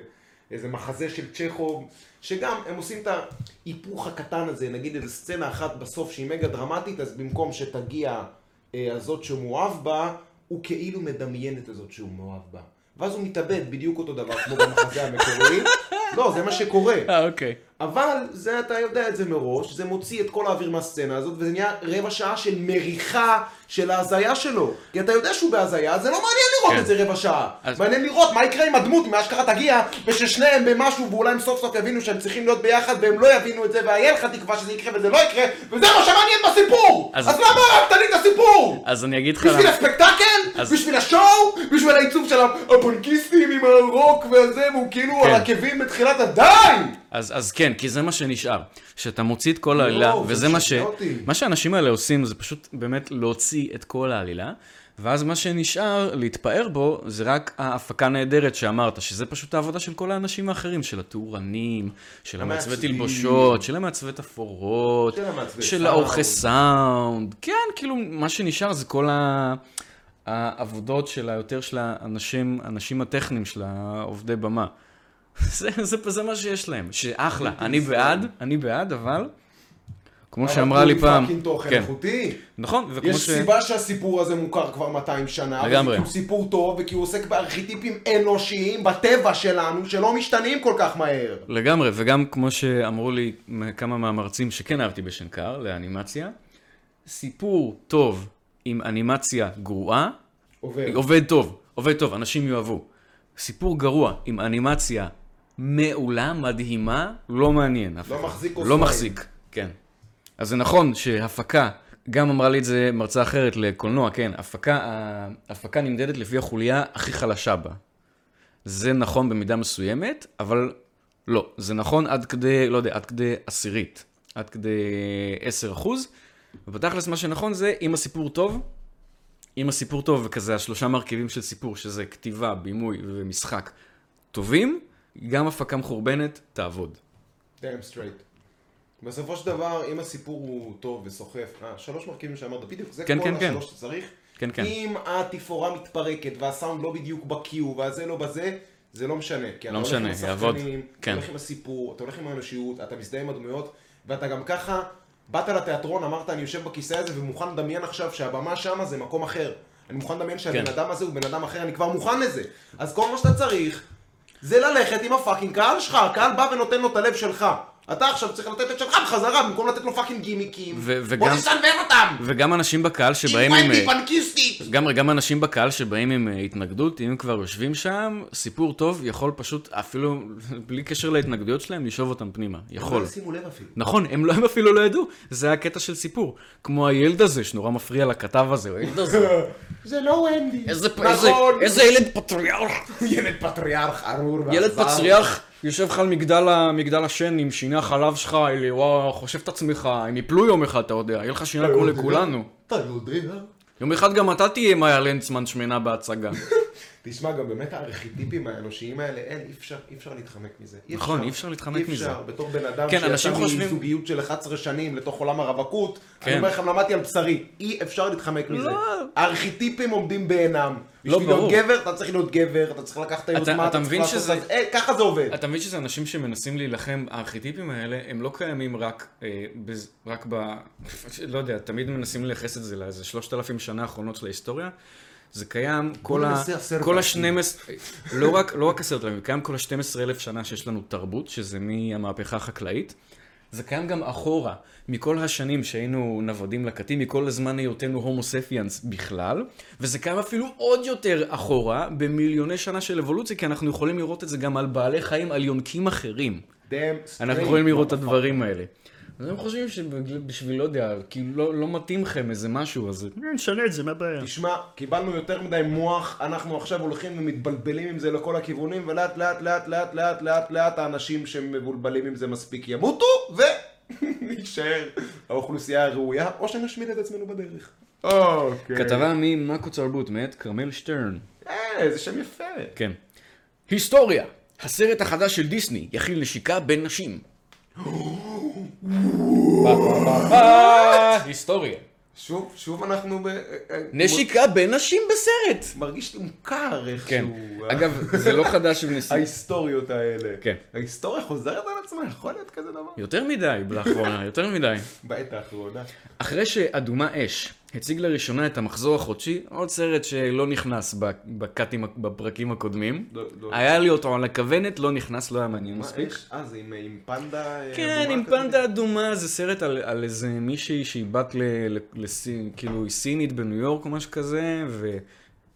איזה מחזה של צ'כוב, שגם הם עושים את ההיפוך הקטן הזה, נגיד איזה סצנה אחת בסוף שהיא מגה דרמטית, אז במקום שתגיע אה, הזאת שהוא מאוהב בה, הוא כאילו מדמיין את הזאת שהוא מאוהב בה. ואז הוא מתאבד בדיוק אותו דבר כמו במחזה המקורי. לא, זה מה שקורה. אה, אוקיי. אבל זה, אתה יודע את זה מראש, זה מוציא את כל האוויר מהסצנה הזאת, וזה נהיה רבע שעה של מריחה של ההזיה שלו. כי אתה יודע שהוא בהזיה, זה לא מעניין לראות כן. את זה רבע שעה. אז- מעניין לראות מה יקרה עם הדמות, אם אשכרה תגיע, וששניהם במשהו, ואולי הם סוף סוף יבינו שהם צריכים להיות ביחד, והם לא יבינו את זה, והיה לך תקווה שזה יקרה וזה לא יקרה, וזה מה שמעניין בסיפור! אז- אז, למה הרגת לי את הסיפור? אז אני אגיד לך... בשביל הספקטקל? אז- בשביל השואו? בשביל העיצוב של הפונקיסטים עם הרוק והזה, והוא כאילו כן. על עקבים בתחילת הדי! אז, אז כן, כי זה מה שנשאר. שאתה מוציא את כל העלילה, לא, זה וזה מה ש... אותי. מה שהאנשים האלה עושים זה פשוט באמת להוציא את כל העלילה, ואז מה שנשאר להתפאר בו זה רק ההפקה הנהדרת שאמרת, שזה פשוט העבודה של כל האנשים האחרים, של התאורנים, של המעצבי. תלבושות, של המעצבי תפאורות, של. העורכי סאונד. כן, כאילו, מה שנשאר זה כל ה... העבודות של היותר של האנשים, האנשים הטכניים של העובדי במה. זה, זה, זה מה שיש להם, שאחלה, אני בעד, אני בעד, אבל, כמו שאמרה לי פעם, כן, איכותי. נכון, וכמו יש ש... סיבה שהסיפור הזה מוכר כבר 200 שנה. לגמרי. כי הוא סיפור טוב, וכי הוא עוסק בארכיטיפים אנושיים בטבע שלנו, שלא משתנים כל כך מהר. לגמרי, וגם כמו שאמרו לי כמה מהמרצים שכן אהבתי בשנקר, לאנימציה, סיפור טוב עם אנימציה גרועה, עובר. עובד טוב, עובד טוב, אנשים יאהבו. סיפור גרוע עם אנימציה מעולה, מדהימה, לא מעניין. לא אחד. מחזיק לא אוזניים. מחזיק, כן. אז זה נכון שהפקה, גם אמרה לי את זה מרצה אחרת לקולנוע, כן, הפקה, הפקה נמדדת לפי החוליה הכי חלשה בה. זה נכון במידה מסוימת, אבל לא. זה נכון עד כדי, לא יודע, עד כדי עשירית. עד כדי 10 אחוז. ובתכלס מה שנכון זה, אם הסיפור טוב, אם הסיפור טוב וכזה השלושה מרכיבים של סיפור, שזה כתיבה, בימוי ומשחק, טובים, גם הפקה מחורבנת תעבוד. damn straight. בסופו של דבר, אם הסיפור הוא טוב וסוחף, אה, שלוש מרכיבים שאמרת, בדיוק, זה כן, כל כן, כן. השלוש שאתה צריך. כן, כן. אם התפאורה מתפרקת והסאונד לא בדיוק בקיו והזה לא בזה, זה לא משנה. כי אתה לא הולך משנה, עם יעבוד. השחקנים, אתה כן. הולך עם הסיפור, אתה הולך עם האנושיות, אתה מזדהה עם הדמויות, ואתה גם ככה, באת לתיאטרון, אמרת, אני יושב בכיסא הזה ומוכן לדמיין עכשיו שהבמה שמה זה מקום אחר. אני מוכן לדמיין שהבן כן. אדם הזה הוא בן אדם אחר, אני כבר מוכן לזה. אז כל מה שאתה צריך, זה ללכת עם ה fucking קהל שלך, הקהל בא ונותן לו את הלב שלך. אתה עכשיו צריך לתת את שלך בחזרה, במקום לתת לו fucking גימיקים. ו- בוא תסנוור אותם! וגם אנשים בקהל שבאים עם עם... vibe-י פאנקיסטית! גם, גם אנשים בקהל שבאים עם אה, התנגדות, אם הם כבר יושבים שם, סיפור טוב יכול פשוט, אפילו <laughs> בלי קשר להתנגדויות שלהם, לשאוב אותם פנימה. יכול. לא שימו לב אפילו. נכון, הם, לא, הם אפילו לא ידעו, זה הקטע של סיפור. כמו הילד הזה שנורא מפריע לכתב הזה, הילד הזה. <laughs> זה לא ונדי. איזה, נכון. איזה, איזה ילד פטריארך. <laughs> ילד פטריארך ארור ילד ואכזר. יושב לך על מגדל, מגדל השן עם שיני החלב שלך, אלי, וואו, חושב את עצמך, הם יפלו יום אחד, אתה יודע, יהיה לך שינה כמו לכולנו. אתה יודע. יום אחד גם אתה תהיה מאיה לנצמן שמנה בהצגה. <laughs> תשמע, גם באמת הארכיטיפים האנושיים האלה, אין, אי אפשר, אי אפשר להתחמק מזה. אי נכון, אפשר. אי אפשר להתחמק אי מזה. אפשר, בתור בן אדם כן, שיצא חושבים- מזוגיות של 11 שנים לתוך עולם הרווקות, כן. אני אומר לכם, למדתי על בשרי, אי אפשר להתחמק מזה. לא. הארכיטיפים עומדים בעינם. לא, בשביל להיות ברור. גבר, אתה צריך להיות גבר, אתה צריך לקחת את היוזמה, אתה אתה צריך מבין לעשות שזה- את זה, אה, ככה זה עובד. אתה מבין שזה אנשים שמנסים להילחם, הארכיטיפים האלה, הם לא קיימים רק, אה, בז, רק ב... <laughs> לא יודע, תמיד מנסים לייחס את זה לאיזה שלושת אלפים שנה האחרונות של ההיסטוריה. זה קיים כל ה... כל אלפים. השנים עשרה... לא רק, לא רק עשרת אלפים, קיים כל ה-12 אלף שנה שיש לנו תרבות, שזה מהמהפכה החקלאית. זה קיים גם אחורה, מכל השנים שהיינו נוודים לקטים, מכל הזמן היותנו הומו ספיאנס בכלל, וזה קיים אפילו עוד יותר אחורה, במיליוני שנה של אבולוציה, כי אנחנו יכולים לראות את זה גם על בעלי חיים, על יונקים אחרים. אנחנו יכולים לראות את. הדברים האלה. אז הם חושבים שבשביל, לא יודע, כאילו לא, לא מתאים לכם איזה משהו, אז נשנה את זה, מה הבעיה? תשמע, קיבלנו יותר מדי מוח, אנחנו עכשיו הולכים ומתבלבלים עם זה לכל הכיוונים, ולאט לאט לאט לאט לאט לאט לאט האנשים שמבולבלים עם זה מספיק ימותו, ונשאר <laughs> האוכלוסייה הראויה, או שנשמיד את עצמנו בדרך. אוקיי. כתבה ממאקו צרבוט מאת כרמל שטרן. אה, זה שם יפה. כן. היסטוריה, הסרט החדש של דיסני יכיל נשיקה בין נשים. <gasps> היסטוריה. שוב, שוב אנחנו ב... נשיקה בין נשים בסרט. מרגיש לי מוכר כן. איכשהו. אגב, זה לא חדש בניסוי. ההיסטוריות האלה. כן. ההיסטוריה חוזרת על עצמה, יכול להיות כזה דבר? יותר מדי לאחרונה, יותר מדי. בעת האחרונה. אחרי שאדומה אש הציג לראשונה את המחזור החודשי, עוד סרט שלא נכנס בקאטים, בפרקים הקודמים. לא- לא- היה לי אותו על הכוונת, לא נכנס, לא היה מעניין מספיק. אה, זה עם- עם פנדה? אה, כן, אדומה עם כזאת? פנדה אדומה, זה סרט על, על איזה מישהי שהיא בת ל, ל, לסין, כאילו היא סינית בניו יורק או משהו כזה, ו,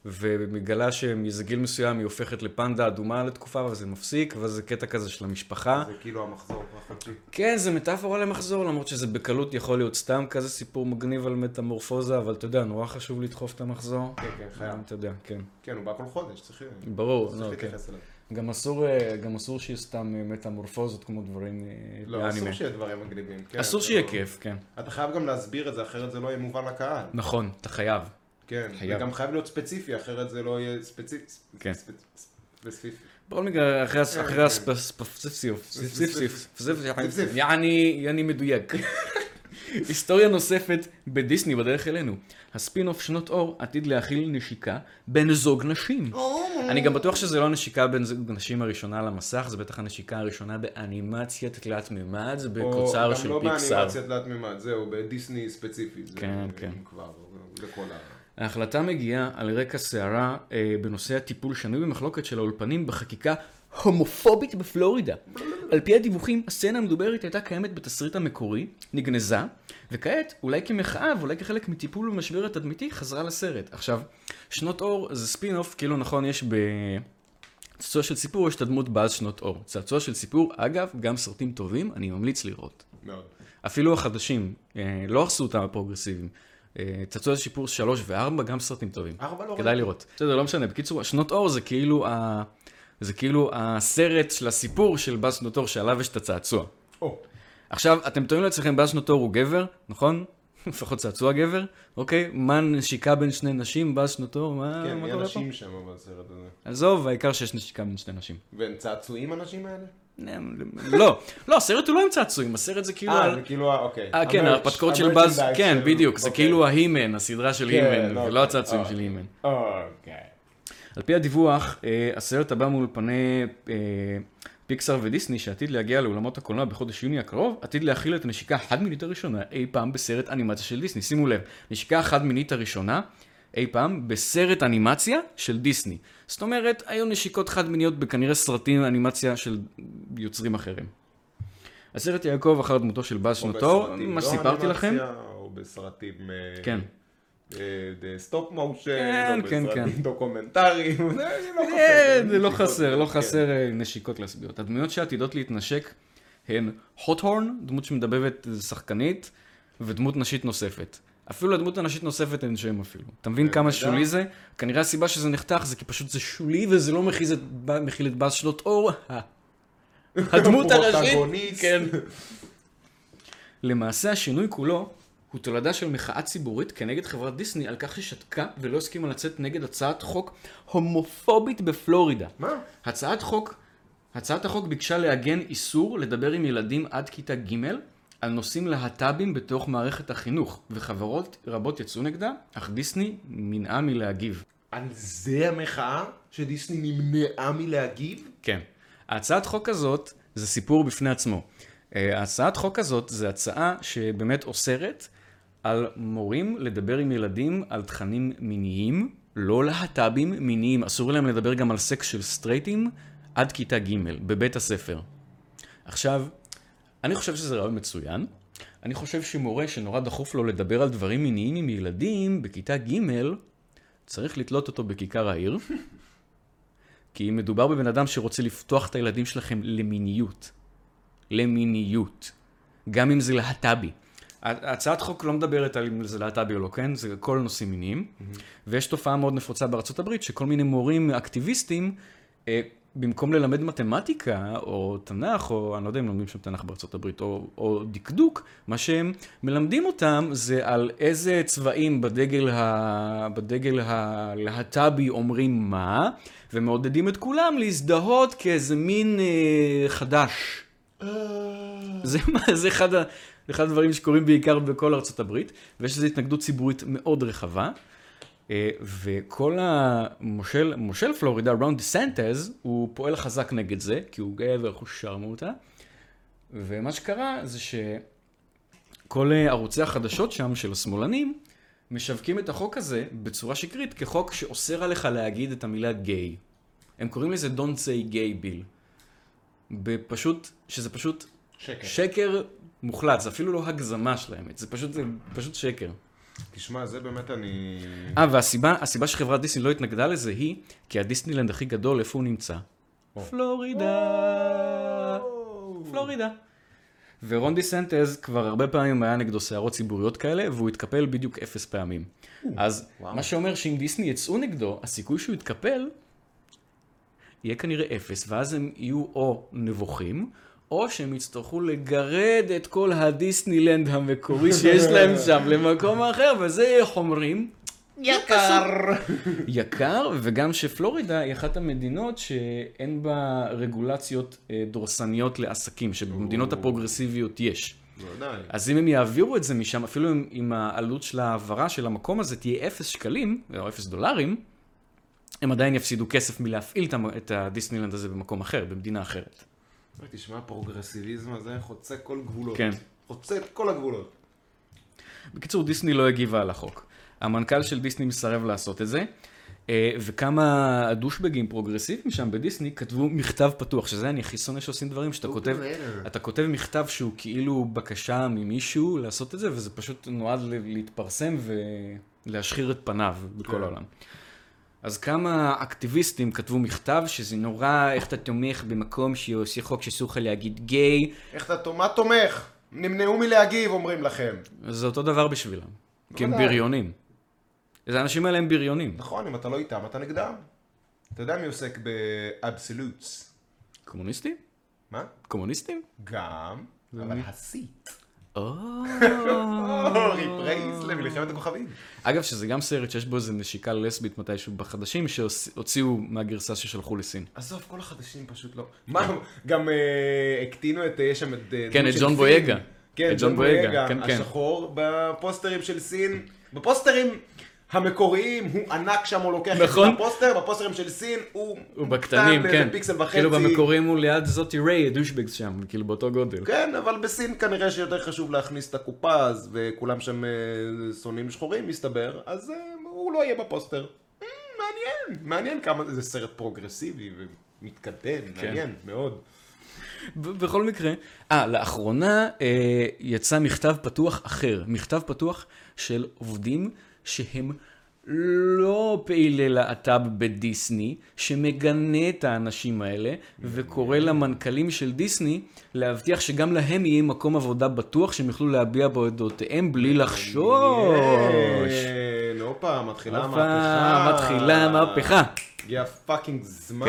ומגלה שמגיל מסוים היא הופכת לפנדה אדומה לתקופה, וזה מפסיק, וזה קטע כזה של המשפחה. זה כאילו המחזור החודשי. כן, זה מטאפורה למחזור, למרות שזה בקלות יכול להיות סתם כזה סיפור מגניב על מטמורפוזה, אבל אתה יודע, נורא חשוב לדחוף את המחזור. כן, כן, חייב. אתה יודע, כן. כן, הוא בא כל חודש, צריך ברור, לא, כן. גם אסור, אה, גם אסור שיהיה סתם אה, מטמורפוזות כמו דברים אה, לא, באנימה. אסור שיהיה דברים מגניבים. כן, אסור זה שיהיה לא- כיף, כן. אתה חייב גם להסביר את זה, אחרת זה לא יהיה מובן לקהל. נכון, אתה חייב. כן, חייב. וגם חייב להיות ספציפי, אחרת זה לא יהיה ספציפי. כן. ספציפי. בכל מקרה, אחרי הס- כן, כן. יעני מדויק. <laughs> היסטוריה נוספת בדיסני בדרך אלינו. הספין-אוף שנות אור עתיד להכיל נשיקה בין זוג נשים. אני גם בטוח שזה לא הנשיקה בין זוג נשים הראשונה על המסך, זה בטח הנשיקה הראשונה באנימציית תלת מימד, זה בקוצר של או גם לא פיקסאר. באנימציה תלת מימד, זהו, בדיסני ספציפי. זה כן, כן. כבר, לכל ה... ההחלטה מגיעה על רקע סערה אה, בנושא הטיפול שנוי במחלוקת של האולפנים בחקיקה הומופובית בפלורידה. על פי הדיווחים, הסצנה המדוברת הייתה קיימת בתסריט המקורי, נגנזה, וכעת, אולי כמחאה ואולי כחלק מטיפול במשבר התדמיתי, חזרה לסרט. עכשיו, שנות אור זה ספין-אוף, כאילו נכון, יש ב... צעצוע של סיפור יש את הדמות באז שנות אור. צעצוע של סיפור, אגב, גם סרטים טובים, אני ממליץ לראות. מאוד. אפילו החדשים, אה, לא הרסו אותם הפרוגרסיביים. אה, צעצוע של שיפור 3 ו-4, גם סרטים טובים. ארבע לא כדאי. לראות. בסדר, לא משנה. בקיצור, שנות אור זה כאילו, ה... זה כאילו הסרט של הסיפור של באז שנות אור שעליו יש את הצעצוע. או, עכשיו, אתם תוהים לעצמכם, באז שנות אור הוא גבר, נכון? <laughs> לפחות צעצוע גבר, אוקיי? מה נשיקה בין שני נשים, באז שנות אור, מה, כן, מה קורה פה? אנשים שם בסרט הזה. עזוב, העיקר שיש נשיקה בין שני נשים. והם צעצועים האנשים האלה? לא, לא, הסרט הוא לא עם צעצועים, הסרט זה כאילו... אה, זה כאילו, ה- אוקיי. אה, כן, ההרפתקאות של באז, כן, בדיוק, זה אוקיי. כאילו ההימן, הסדרה של כן, הימן, אוקיי, ולא הצעצועים אוקיי. של הימן. אוקיי. על פי הדיווח, אה, הסרט הבא מאולפני אה, פיקסאר ודיסני, שעתיד להגיע לאולמות הקולנוע בחודש יוני הקרוב, עתיד להכיל את הנשיקה החד-מינית הראשונה אי פעם בסרט אנימציה של דיסני. שימו לב, נשיקה החד-מינית הראשונה אי פעם בסרט אנימציה של דיסני. זאת אומרת, היו נשיקות חד-מיניות בכנראה סרטים אנימציה של יוצרים אחרים. הסרט יעקב אחר דמותו של באז או שנותו, בסרטים, מה לא שסיפרתי לכם. אנימציה, או בסרטים... אה, כן. stop motion, כן, או כן, בסרטים כן. דוקומנטריים, <laughs> זה לא אה, חסר. זה לא חסר, לא. חסר אה, נשיקות לסביות. הדמויות שעתידות להתנשק הן הות'ורן, דמות שמדבבת שחקנית, ודמות נשית נוספת. אפילו לדמות הנשית נוספת אין שם אפילו. אתה מבין כמה נהדר. שולי זה? כנראה הסיבה שזה נחתך זה כי פשוט זה שולי וזה לא מכיל את, ב- מכיל את באז שנות אור. <laughs> הדמות הראשית. כן. למעשה השינוי כולו הוא תולדה של מחאה ציבורית כנגד חברת דיסני על כך ששתקה ולא הסכימה לצאת נגד הצעת חוק הומופובית בפלורידה. מה? הצעת חוק, הצעת החוק ביקשה לעגן איסור לדבר עם ילדים עד כיתה ג' על נושאים להט"בים בתוך מערכת החינוך, וחברות רבות יצאו נגדה, אך דיסני מנעה מלהגיב. על זה המחאה שדיסני נמנעה מלהגיב? כן. ההצעת חוק הזאת זה סיפור בפני עצמו. אה, ההצעת חוק הזאת זה הצעה שבאמת אוסרת על מורים לדבר עם ילדים על תכנים מיניים, לא להט"בים מיניים. אסור להם לדבר גם על סקס של סטרייטים עד כיתה ג' בבית הספר. עכשיו, אני חושב שזה רעיון מצוין. אני חושב שמורה שנורא דחוף לו לדבר על דברים מיניים עם ילדים בכיתה ג', צריך לתלות אותו בכיכר העיר. <laughs> כי מדובר בבן אדם שרוצה לפתוח את הילדים שלכם למיניות. למיניות. גם אם זה להט"בי. הצעת חוק לא מדברת על אם זה להט"בי או לא, כן? זה כל נושאים מיניים. Mm-hmm. ויש תופעה מאוד נפוצה בארצות הברית, שכל מיני מורים אקטיביסטים, אה, במקום ללמד מתמטיקה, או תנ"ך, או אני לא יודע אם לומדים שם תנ"ך בארצות הברית, או, או דקדוק, מה שהם מלמדים אותם זה על איזה צבעים בדגל, ה... בדגל הלהט"בי אומרים מה, ומעודדים את כולם להזדהות כאיזה מין אה, חדש. אה. זה, זה אחד, ה, אחד הדברים שקורים בעיקר בכל ארצות הברית, ויש לזה התנגדות ציבורית מאוד רחבה. אה, וכל המושל, מושל פלורידה, רון דה סנטז, הוא פועל חזק נגד זה, כי הוא גבר, הוא שרמוטה. ומה שקרה זה שכל ערוצי החדשות שם, של השמאלנים, משווקים את החוק הזה בצורה שקרית כחוק שאוסר עליך להגיד את המילה גיי. הם קוראים לזה Don't say gay bill. בפשוט, שזה פשוט שקר, שקר מוחלט, זה אפילו לא הגזמה של האמת, זה פשוט, זה פשוט שקר. תשמע, זה באמת אני... אה, והסיבה הסיבה שחברת דיסני לא התנגדה לזה היא, כי הדיסנילנד הכי גדול, איפה הוא נמצא? פלורידה. פלורידה. ורון דיסנטז כבר הרבה פעמים היה נגדו סערות ציבוריות כאלה, והוא התקפל בדיוק אפס פעמים. אז מה שאומר שאם דיסני יצאו נגדו, הסיכוי שהוא יתקפל יהיה כנראה אפס, ואז הם יהיו או נבוכים, או שהם יצטרכו לגרד את כל הדיסנילנד המקורי שיש להם <laughs> שם למקום אחר, וזה, איך אומרים? יקר. יקר, וגם שפלורידה היא אחת המדינות שאין בה רגולציות אה, דורסניות לעסקים, שבמדינות הפרוגרסיביות יש. אז אם הם יעבירו את זה משם, אפילו אם, אם העלות של ההעברה של המקום הזה תהיה אפס שקלים, או אפס דולרים, הם עדיין יפסידו כסף מלהפעיל את הדיסנילנד הזה במקום אחר, במדינה אחרת. תשמע, הפרוגרסיביזם הזה חוצה כל גבולות. כן. חוצה את כל הגבולות. בקיצור, דיסני לא הגיבה על החוק. המנכ"ל של דיסני מסרב לעשות את זה, אה, וכמה douchebag-ים פרוגרסיביים שם בדיסני כתבו מכתב פתוח, שזה אני הכי שונא שעושים דברים, שאתה כותב, אתה כותב מכתב שהוא כאילו בקשה ממישהו לעשות את זה, וזה פשוט נועד להתפרסם ולהשחיר את פניו בכל כן. העולם. אז כמה אקטיביסטים כתבו מכתב שזה נורא, איך אתה תומך במקום שעושה חוק שאסור לך להגיד גיי. איך אתה, מה תומך? נמנעו מלהגיב, אומרים לכם. זה אותו דבר בשבילם. כי הם בריונים. אז האנשים האלה הם בריונים. נכון, אם אתה לא איתם, אתה נגדם. אתה יודע מי עוסק באבסולוטס? קומוניסטים? מה? קומוניסטים? גם, אבל הסיט. reprise למלחמת הכוכבים. אגב, שזה גם סרט שיש בו איזה נשיקה לסבית מתישהו בחדשים, שהוציאו מהגרסה ששלחו לסין. עזוב, כל החדשים פשוט לא. מה, גם אה, הקטינו את, יש שם את... אה, כן, את ג'ון בויגה. כן, ג'ון בויגה, כן, כן. השחור, בפוסטרים של סין. בפוסטרים המקוריים, הוא ענק שם, הוא לוקח נכון. את הפוסטר, בפוסטרים של סין הוא... הוא בקטנים, כן. פיקסל וחצי. כאילו במקוריים הוא ליד זאתי ריי, douchebags שם, כאילו באותו גודל. כן, אבל בסין כנראה שיותר חשוב להכניס את הקופה, אז, וכולם שם אה, שונאים שחורים, מסתבר, אז אה, הוא לא יהיה בפוסטר. אה, מעניין, מעניין כמה זה סרט פרוגרסיבי ומתקדם, כן. מעניין מאוד. בכל מקרה, אה, לאחרונה אה, יצא מכתב פתוח אחר, מכתב פתוח של עובדים שהם לא פעילי להט"ב בדיסני, שמגנה את האנשים האלה, וקורא למנכ"לים של דיסני להבטיח שגם להם יהיה מקום עבודה בטוח, שהם יוכלו להביע בו את דעותיהם בלי לחשוש. הופה, מתחילה המהפכה. מתחילה המהפכה. הגיע fucking זמן,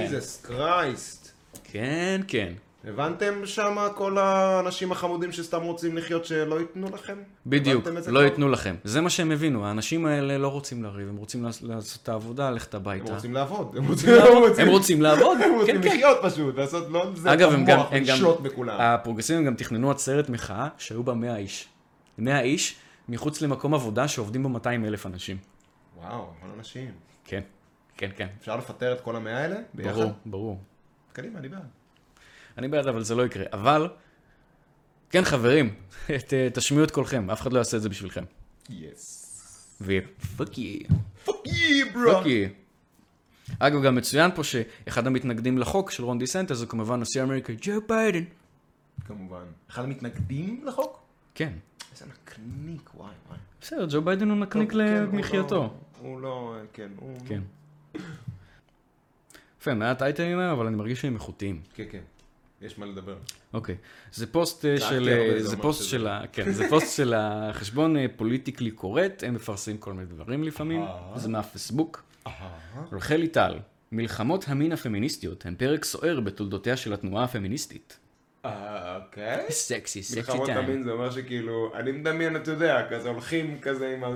ג'יזוס כן. Christ. כן, כן. הבנתם שם כל האנשים החמודים שסתם רוצים לחיות שלא ייתנו לכם? בדיוק, לא ייתנו לכם. זה מה שהם הבינו, האנשים האלה לא רוצים לריב, הם רוצים לעשות את העבודה, ללכת הביתה. הם רוצים לעבוד. הם רוצים לעבוד. <laughs> הם רוצים כן, כן. לחיות פשוט, לעשות לא אגב, הם גם, לשלוט בכולם. הפרוגרסיבים גם תכננו עצרת מחאה שהיו בה 100 איש. 100 איש מחוץ למקום עבודה שעובדים בו 200 אלף אנשים. וואו, המון אנשים. כן, כן, כן. אפשר לפטר את כל המאה האלה ביחד? ברור, ברור. קדימה, אני בעד. אני בעד, אבל זה לא יקרה. אבל, כן חברים, <laughs> ת, תשמיעו את קולכם, אף אחד לא יעשה את זה בשבילכם. יס. ו fuck yeah. Fuck yeah, bro. Fuck yeah. אגב, גם מצוין פה שאחד המתנגדים לחוק של רון דיסנטיס זה כמובן נשיא אמריקה, ג'ו ביידן. כמובן. אחד המתנגדים לחוק? כן. איזה נקניק, וואי וואי. בסדר, ג'ו ביידן הוא נקניק כן, למחייתו. לא- הוא לא, כן, הוא... כן. יפה, מעט אייטמים היום, אבל אני מרגיש שהם איכותיים. כן, כן. יש מה לדבר. אוקיי. זה פוסט אה, של... אה, זה פוסט של ה... כן, זה פוסט של החשבון פוליטיקלי קוראת, הם מפרסמים כל מיני דברים לפעמים, אה. זה מהפייסבוק. רחלי טל, מלחמות המין הפמיניסטיות הן פרק סוער בתולדותיה של התנועה הפמיניסטית. אה, אוקיי. סקסי, סקסי מלחמות טיים. המין זה אומר שכאילו, אני מדמיין, אתה יודע, כזה הולכים כזה עם ה...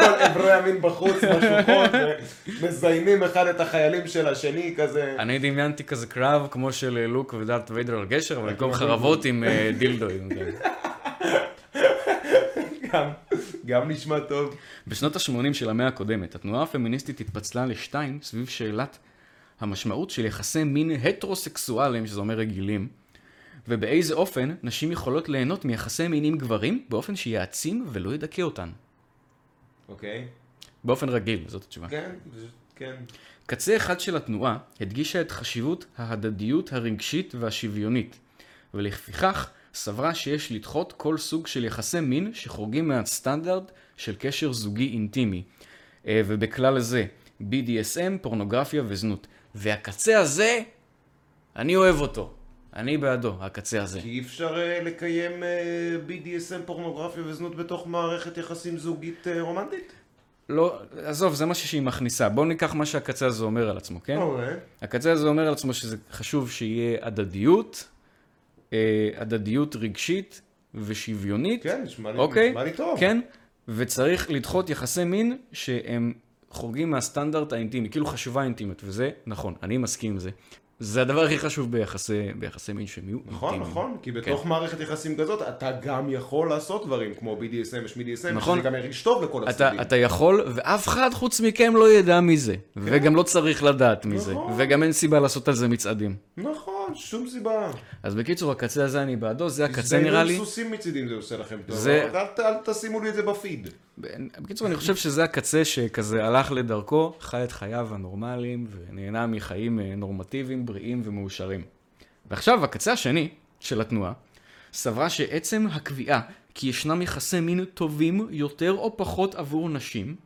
כל אברי המין בחוץ, בשוחות, ומזיינים אחד את החיילים של השני, כזה. אני דמיינתי כזה קרב כמו של אה, לוק ודארט ויידר על גשר, אבל במקום חרבות עם אה, <laughs> דילדואים. כן. גם, גם נשמע טוב. בשנות ה-80 של המאה הקודמת, התנועה הפמיניסטית התפצלה לשתיים סביב שאלת המשמעות של יחסי מין הטרוסקסואליים, שזה אומר רגילים, ובאיזה אופן נשים יכולות ליהנות מיחסי מין עם גברים באופן שיעצים ולא ידכא אותן. אוקיי. באופן רגיל, זאת התשובה. כן, כן. קצה אחד של התנועה הדגישה את חשיבות ההדדיות הרגשית והשוויונית, ולפיכך סברה שיש לדחות כל סוג של יחסי מין שחורגים מהסטנדרט של קשר זוגי אינטימי, אה, ובכלל זה BDSM, פורנוגרפיה וזנות. והקצה הזה, אני אוהב אותו. אני בעדו, הקצה הזה. כי אי אפשר אה, לקיים אה, BDSM פורנוגרפיה וזנות בתוך מערכת יחסים זוגית אה, רומנטית? לא, עזוב, זה משהו שהיא מכניסה. בואו ניקח מה שהקצה הזה אומר על עצמו, כן? אוקיי. הקצה הזה אומר על עצמו שזה חשוב שיהיה הדדיות, אה, הדדיות רגשית ושוויונית, כן, נשמע לי אוקיי? נשמע לי טוב. כן, וצריך לדחות יחסי מין שהם חורגים מהסטנדרט האינטימי, כאילו חשובה האינטימיות, וזה נכון, אני מסכים עם זה. זה הדבר הכי חשוב ביחסי, ביחסי מין שהם יהיו נכון, אינטימיים. נכון, כי בתוך מערכת יחסים כזאת אתה גם יכול לעשות דברים כמו BDSM ו-BDSM, נכון. שזה גם ירגיש טוב לכל אתה, הצדדים. אתה יכול, ואף אחד חוץ מכם לא ידע מזה, וגם לא צריך לדעת מזה, נכון. וגם אין סיבה לעשות על זה מצעדים. נכון, שום סיבה. אז בקיצור, הקצה הזה אני בעדו, זה הקצה נראה לי. סוסים מצידים זה עושה לכם טוב, זה- אבל אל, אל תשימו לי את זה בפיד. בקיצור, אני חושב שזה הקצה שכזה הלך לדרכו, חי את חייו הנורמליים, ונהנה מחיים אה, נורמטיביים, בריאים ומאושרים. ועכשיו, הקצה השני של התנועה, סברה שעצם הקביעה כי ישנם יחסי מין טובים יותר או פחות עבור נשים,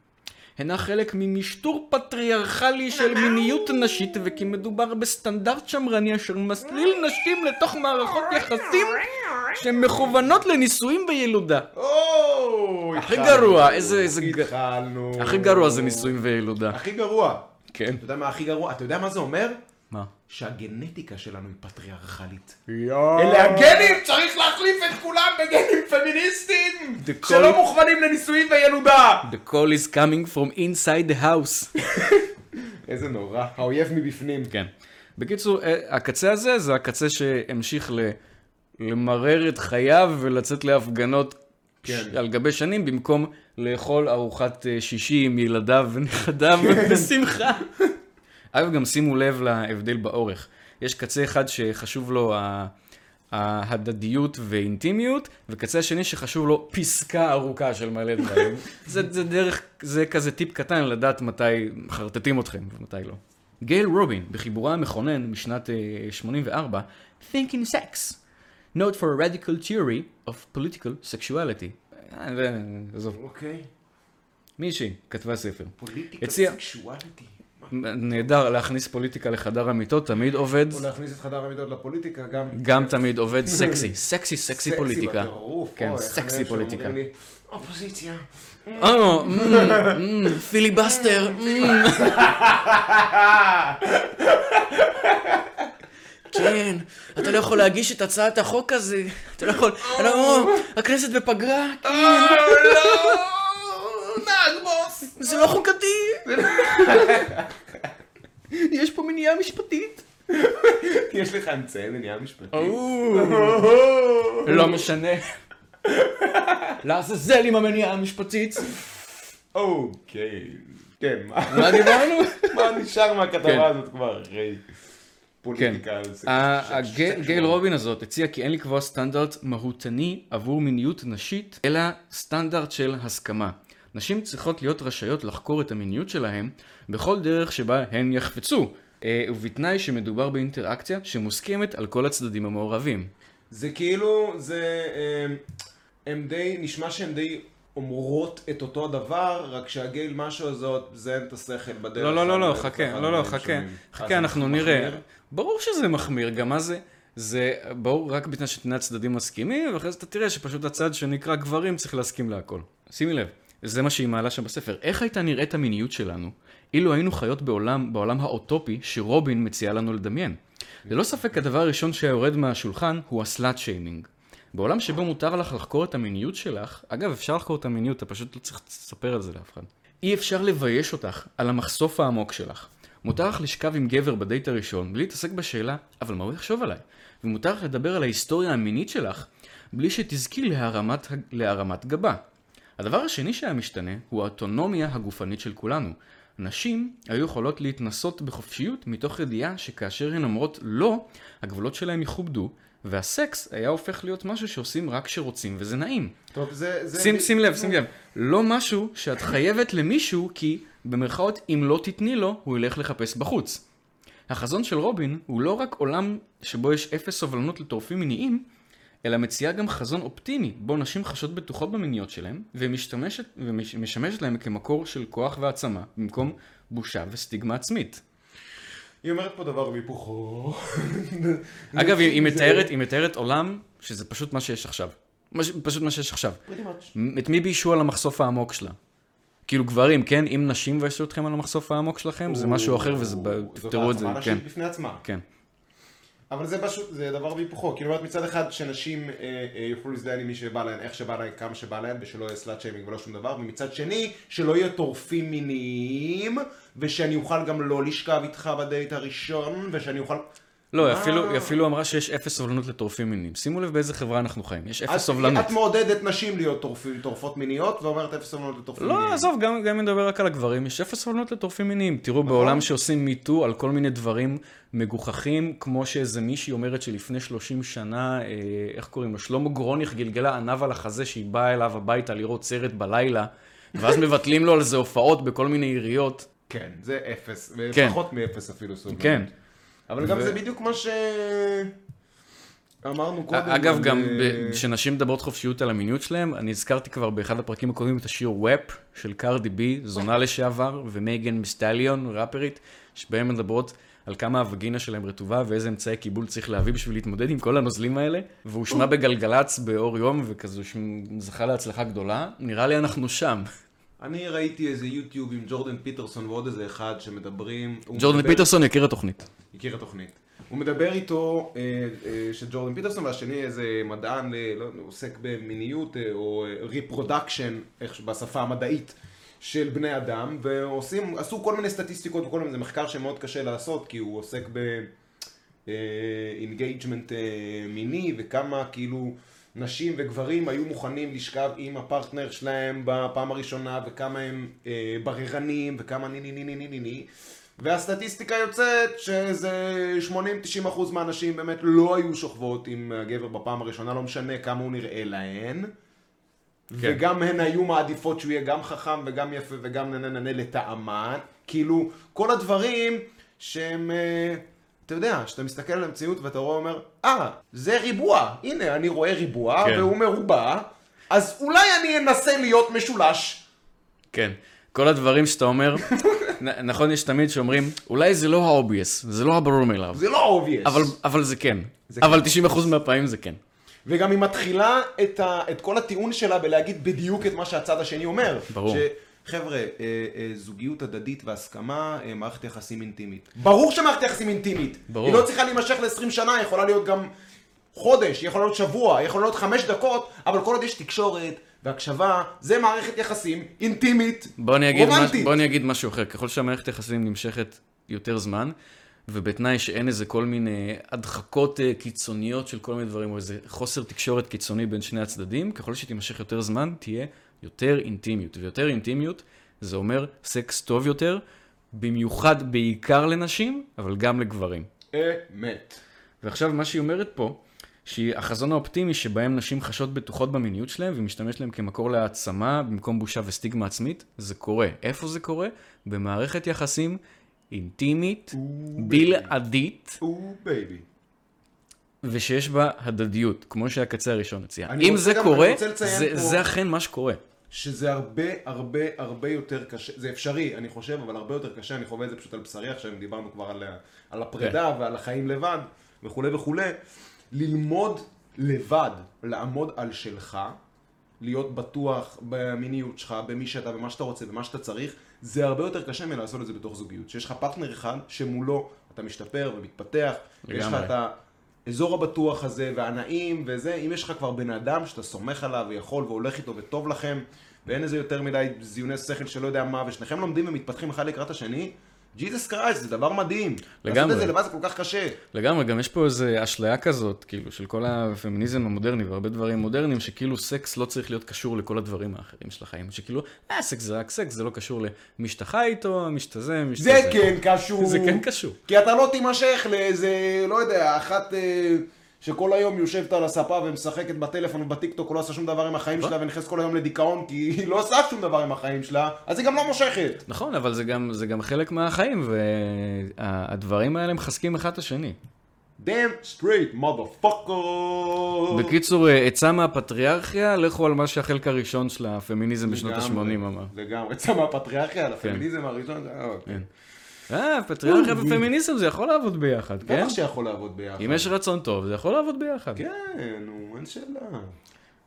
הינה חלק ממשטור פטריארכלי של מיניות נשית, וכי מדובר בסטנדרט שמרני אשר מסליל נשים לתוך מערכות יחסים שמכוונות לנישואים וילודה. או, הכי. גרוע, איזה- איזה התחלנו. הכי גרוע זה נישואים וילודה. הכי גרוע. כן. אתה יודע מה הכי גרוע? אתה יודע מה זה אומר? שהגנטיקה שלנו היא פטריארכלית. יואו. אלה הגנים! צריך להחליף את כולם בגנים פמיניסטיים! שלא מוכוונים לנישואים וילודה! The call is coming from inside the house. <laughs> איזה נורא. האויב מבפנים. כן. בקיצור, אה, הקצה הזה זה הקצה שהמשיך ל... למרר את חייו ולצאת להפגנות כן. על גבי שנים במקום לאכול ארוחת אה, שישי עם ילדיו ונכדיו <laughs> בשמחה. אגב, גם שימו לב להבדל באורך. יש קצה אחד שחשוב לו ההדדיות ואינטימיות, וקצה השני שחשוב לו פסקה ארוכה של מלא דברים. <laughs> זה, זה דרך, זה כזה טיפ קטן לדעת מתי מחרטטים אתכם ומתי לא. גייל רובין, בחיבורה המכונן משנת אה, 84, Thinking Sex, Note for a Radical Theory of Political Sexuality. אה, עזוב, אוקיי. מישהי כתבה ספר. פוליטיקה סקשואליטי. נהדר להכניס פוליטיקה לחדר המיטות, תמיד עובד, או להכניס את חדר המידות לפוליטיקה גם. גם תמיד עובד סקסי, סקסי, סקסי פוליטיקה. בטירוף. כן, סקסי פוליטיקה. אופוזיציה. או, מ, מ, פיליבסטר, מ. כן, אתה לא יכול להגיש את הצעת החוק הזה, אתה לא יכול, לא, הכנסת בפגרה, כן, לא! נהג בוס! זה לא חוקתי. יש פה מניעה משפטית. יש לך אמצעי מניעה משפטית? לא משנה. לעזאזל עם המניעה המשפטית. אוקיי. כן, מה- מה דיברנו? מה נשאר כן. מהכתבה הזאת כבר אחרי כן. פוליטיקה? ש- גייל רובין הזאת הציע כי אין לקבוע סטנדרט מהותני עבור מיניות נשית, אלא סטנדרט של הסכמה. נשים צריכות להיות רשאיות לחקור את המיניות שלהם בכל דרך שבה הן יחפצו, אה, ובתנאי שמדובר באינטראקציה שמוסכמת על כל הצדדים המעורבים. זה כאילו, זה, אה, הם די, נשמע שהן די אומרות את אותו הדבר, רק שהגייל משהו הזאת, זה אין את השכל בדרך. לא, לא, לא, לא, חכה, לא, לא, חכה, חכה, אנחנו? נראה. ברור שזה מחמיר, גם מה זה? זה ברור רק בתנאי ששני הצדדים מסכימים, ואחרי זה אתה תראה שפשוט הצד שנקרא גברים צריך להסכים להכל. שימי לב, זה מה שהיא מעלה שם בספר. איך הייתה נראית המיניות שלנו, אילו היינו חיות בעולם, בעולם האוטופי שרובין מציעה לנו לדמיין? ללא ספק הדבר הראשון שהיה יורד מהשולחן הוא הסלאט שיימינג. בעולם שבו מותר לך לחקור את המיניות שלך, אגב אפשר לחקור את המיניות, אתה פשוט לא צריך לספר על זה לאף אחד. אי אפשר לבייש אותך על המחשוף העמוק שלך. מותר לך לשכב עם גבר בדייט הראשון בלי להתעסק בשאלה, אבל מה הוא יחשוב עליי? ומותר לך לדבר על ההיסטוריה המינית שלך בלי שתזכי להרמת, להרמת גבה. הדבר השני שהיה משתנה הוא האוטונומיה הגופנית של כולנו. נשים היו יכולות להתנסות בחופשיות מתוך ידיעה שכאשר הן אומרות לא, הגבולות שלהם יכובדו, והסקס היה הופך להיות משהו שעושים רק כשרוצים וזה נעים. טוב, זה... זה שים, שים לב, שים לב, לא משהו שאת חייבת למישהו כי במרכאות אם לא תתני לו, הוא ילך לחפש בחוץ. החזון של רובין הוא לא רק עולם שבו יש אפס סובלנות לטורפים מיניים, אלא מציעה גם חזון אופטימי, בו נשים חשות בטוחות במיניות שלהן, ומשתמשת, ומשמשת להן כמקור של כוח והעצמה, במקום בושה וסטיגמה עצמית. היא אומרת פה דבר והיפוכו. <laughs> אגב, היא, היא, מתארת, היא מתארת עולם שזה פשוט מה שיש עכשיו. מש, פשוט מה שיש עכשיו. את מי ביישו על המחשוף העמוק שלה? כאילו גברים, כן? אם נשים ביישו אתכם על המחשוף העמוק שלכם, זה משהו אחר וזה, תפתרו את זה, זאת כן. העצמה בפני עצמה. כן. אבל זה פשוט, זה דבר והיפוכו. כאילו, אומרת, מצד אחד, שנשים אה, אה, יוכלו להזדיין עם מי שבא להן, איך שבא להן, כמה שבא להן, ושלא יהיה slut shaming ולא שום דבר, ומצד שני, שלא יהיה טורפים מיניים, ושאני אוכל גם לא לשכב איתך בדייט הראשון, ושאני אוכל... לא, היא מה? אפילו, היא אפילו אמרה שיש אפס סובלנות לטורפים מיניים. שימו לב באיזה חברה אנחנו חיים, יש אפס אז סובלנות. את מעודדת נשים להיות טורפים, טורפות מיניות, ואומרת אפס סובלנות לטורפים מיניים. לא, עזוב, גם גם אם נדבר רק על הגברים, יש אפס סובלנות לטורפים מיניים. תראו, בעולם שעושים MeToo על כל מיני דברים מגוחכים, כמו שאיזה מישהי אומרת שלפני 30 שנה, אה, איך קוראים לו, שלמה גרוניך גלגלה עניו על החזה שהיא באה אליו הביתה לראות סרט בלילה, ואז <laughs> מבטלים לו על זה הופעות בכל מיני עיריות. כן, זה אפס, כן. ופחות מאפס אפילו סובלנות. כן. אבל גם זה בדיוק מה ש... אמרנו קודם. אגב, גם אה, ב- כשנשים מדברות חופשיות על המיניות שלהם, אני הזכרתי כבר באחד הפרקים הקודמים את השיר וופ של קרדי בי, זונה לשעבר, ומייגן מסטליון, ראפרית, שבהם מדברות על כמה הווגינה שלהם רטובה ואיזה אמצעי קיבול צריך להביא בשביל להתמודד עם כל הנוזלים האלה, והושמע בגלגלצ באור יום, וכזה זכה להצלחה גדולה, נראה לי אנחנו שם. אני ראיתי איזה יוטיוב עם ג'ורדן פיטרסון ועוד איזה אחד שמדברים... ג'ורדן מדבר- פיטרסון יקיר התוכנית. יקיר התוכנית. הוא מדבר איתו, אה, אה, של ג'ורדן פיטרסון, והשני איזה מדען, אה, לא, עוסק במיניות אה, או reproduction, איך בשפה המדעית, של בני אדם, ועושים, עשו כל מיני סטטיסטיקות וכל מיני, זה מחקר שמאוד קשה לעשות, כי הוא עוסק ב engagement מיני, וכמה כאילו נשים וגברים היו מוכנים לשכב עם הפרטנר שלהם בפעם הראשונה, וכמה הם אה, בררנים, וכמה ני ני ני ני ני ני ני. והסטטיסטיקה יוצאת שזה 80-90% אחוז מהנשים באמת לא היו שוכבות עם הגבר בפעם הראשונה, לא משנה כמה הוא נראה להן. וגם הן היו מעדיפות שהוא יהיה גם חכם וגם יפה וגם נהנה לטעמן. כאילו, כל הדברים שהם, אה, אתה יודע, שאתה מסתכל על המציאות ואתה רואה אומר, אה, זה ריבוע. הנה, אני רואה ריבוע כן. והוא מרובע, אז אולי אני אנסה להיות משולש. כן. כל הדברים שאתה אומר, נ- נכון, יש תמיד שאומרים, אולי זה לא ה-obvious, זה לא הברור מאליו, זה לא obvious. אבל, אבל זה כן. זה אבל 90% מהפעמים זה כן. וגם היא מתחילה את, ה, את כל הטיעון שלה בלהגיד בדיוק את מה שהצד השני אומר. ברור. חבר'ה, אה, אה, זוגיות הדדית והסכמה, אה, מערכת יחסים אינטימית. ברור שמערכת יחסים אינטימית. ברור. היא לא צריכה להימשך ל-20 שנה, היא יכולה להיות גם חודש, היא יכולה להיות שבוע, היא יכולה להיות חמש דקות, אבל כל עוד יש תקשורת והקשבה, זה מערכת יחסים אינטימית, בוא אני, אגיד מש... רומנטית. בוא אני אגיד משהו אחר, ככל שהמערכת יחסים נמשכת יותר זמן, ובתנאי שאין איזה כל מיני הדחקות אה, קיצוניות של כל מיני דברים, או איזה חוסר תקשורת קיצוני בין שני הצדדים, ככל שתימשך יותר זמן, תהיה יותר אינטימיות. ויותר אינטימיות, זה אומר סקס טוב יותר, במיוחד בעיקר לנשים, אבל גם לגברים. אמת. ועכשיו מה שהיא אומרת פה, שהחזון האופטימי שבהם נשים חשות בטוחות במיניות שלהם ומשתמש להם כמקור להעצמה במקום בושה וסטיגמה עצמית, זה קורה. איפה זה קורה? במערכת יחסים אינטימית, בלעדית, oh baby. ושיש בה הדדיות, כמו שהקצה הראשון הציע. אם זה גם- קורה, זה- פה- זה אכן מה שקורה. שזה הרבה הרבה הרבה יותר קשה, זה אפשרי אני חושב, אבל הרבה יותר קשה, אני חווה את זה פשוט על בשרי עכשיו, אם דיברנו כבר על, על הפרידה ועל החיים לבד וכולי וכולי, ללמוד לבד, לעמוד על שלך, להיות בטוח במיניות שלך, במי שאתה, במה שאתה רוצה, במה שאתה צריך, זה הרבה יותר קשה מלעשות את זה בתוך זוגיות. שיש לך פרטנר אחד שמולו אתה משתפר ומתפתח, ויש לך. את האזור הבטוח הזה והנעים וזה, אם יש לך כבר בן אדם שאתה סומך עליו ויכול והולך איתו וטוב לכם, ואין איזה יותר מדי זיוני שכל שלא יודע מה, ושניכם לומדים ומתפתחים אחד לקראת השני, Jesus Christ, זה דבר מדהים. לעשות לגמרי. את זה לבד זה כל כך קשה. לגמרי, גם יש פה איזו אשליה כזאת, כאילו, של כל הפמיניזם המודרני והרבה דברים מודרניים, שכאילו סקס לא צריך להיות קשור לכל הדברים האחרים של החיים. שכאילו, אה, סקס זה רק סקס, זה לא קשור למי שאתה חי איתו, מי שאתה זה, מי שאתה זה כן קשור. זה כן קשור. כי אתה לא תימשך לאיזה, לא יודע, אחת אה, שכל היום יושבת על הספה ומשחקת בטלפון ובטיקטוק, לא עושה שום דבר עם החיים שלה ונכנסת כל היום לדיכאון כי היא לא עושה שום דבר עם החיים שלה, אז היא גם לא מושכת. נכון, אבל זה גם, זה גם חלק מהחיים, והדברים האלה מחזקים אחד את השני. damn straight motherfucker. בקיצור, אה, עצה מהפטריארכיה, לכו על מה שהחלק הראשון של הפמיניזם בשנות ה-80 לגמרי, אמר. לגמרי, יצא מהפטריארכיה לפמיניזם הראשון, אה, פטריארכיה ופמיניזם זה יכול לעבוד ביחד, כן? בטח שיכול לעבוד ביחד. אם יש רצון טוב, זה יכול לעבוד ביחד. כן, נו, אין שאלה.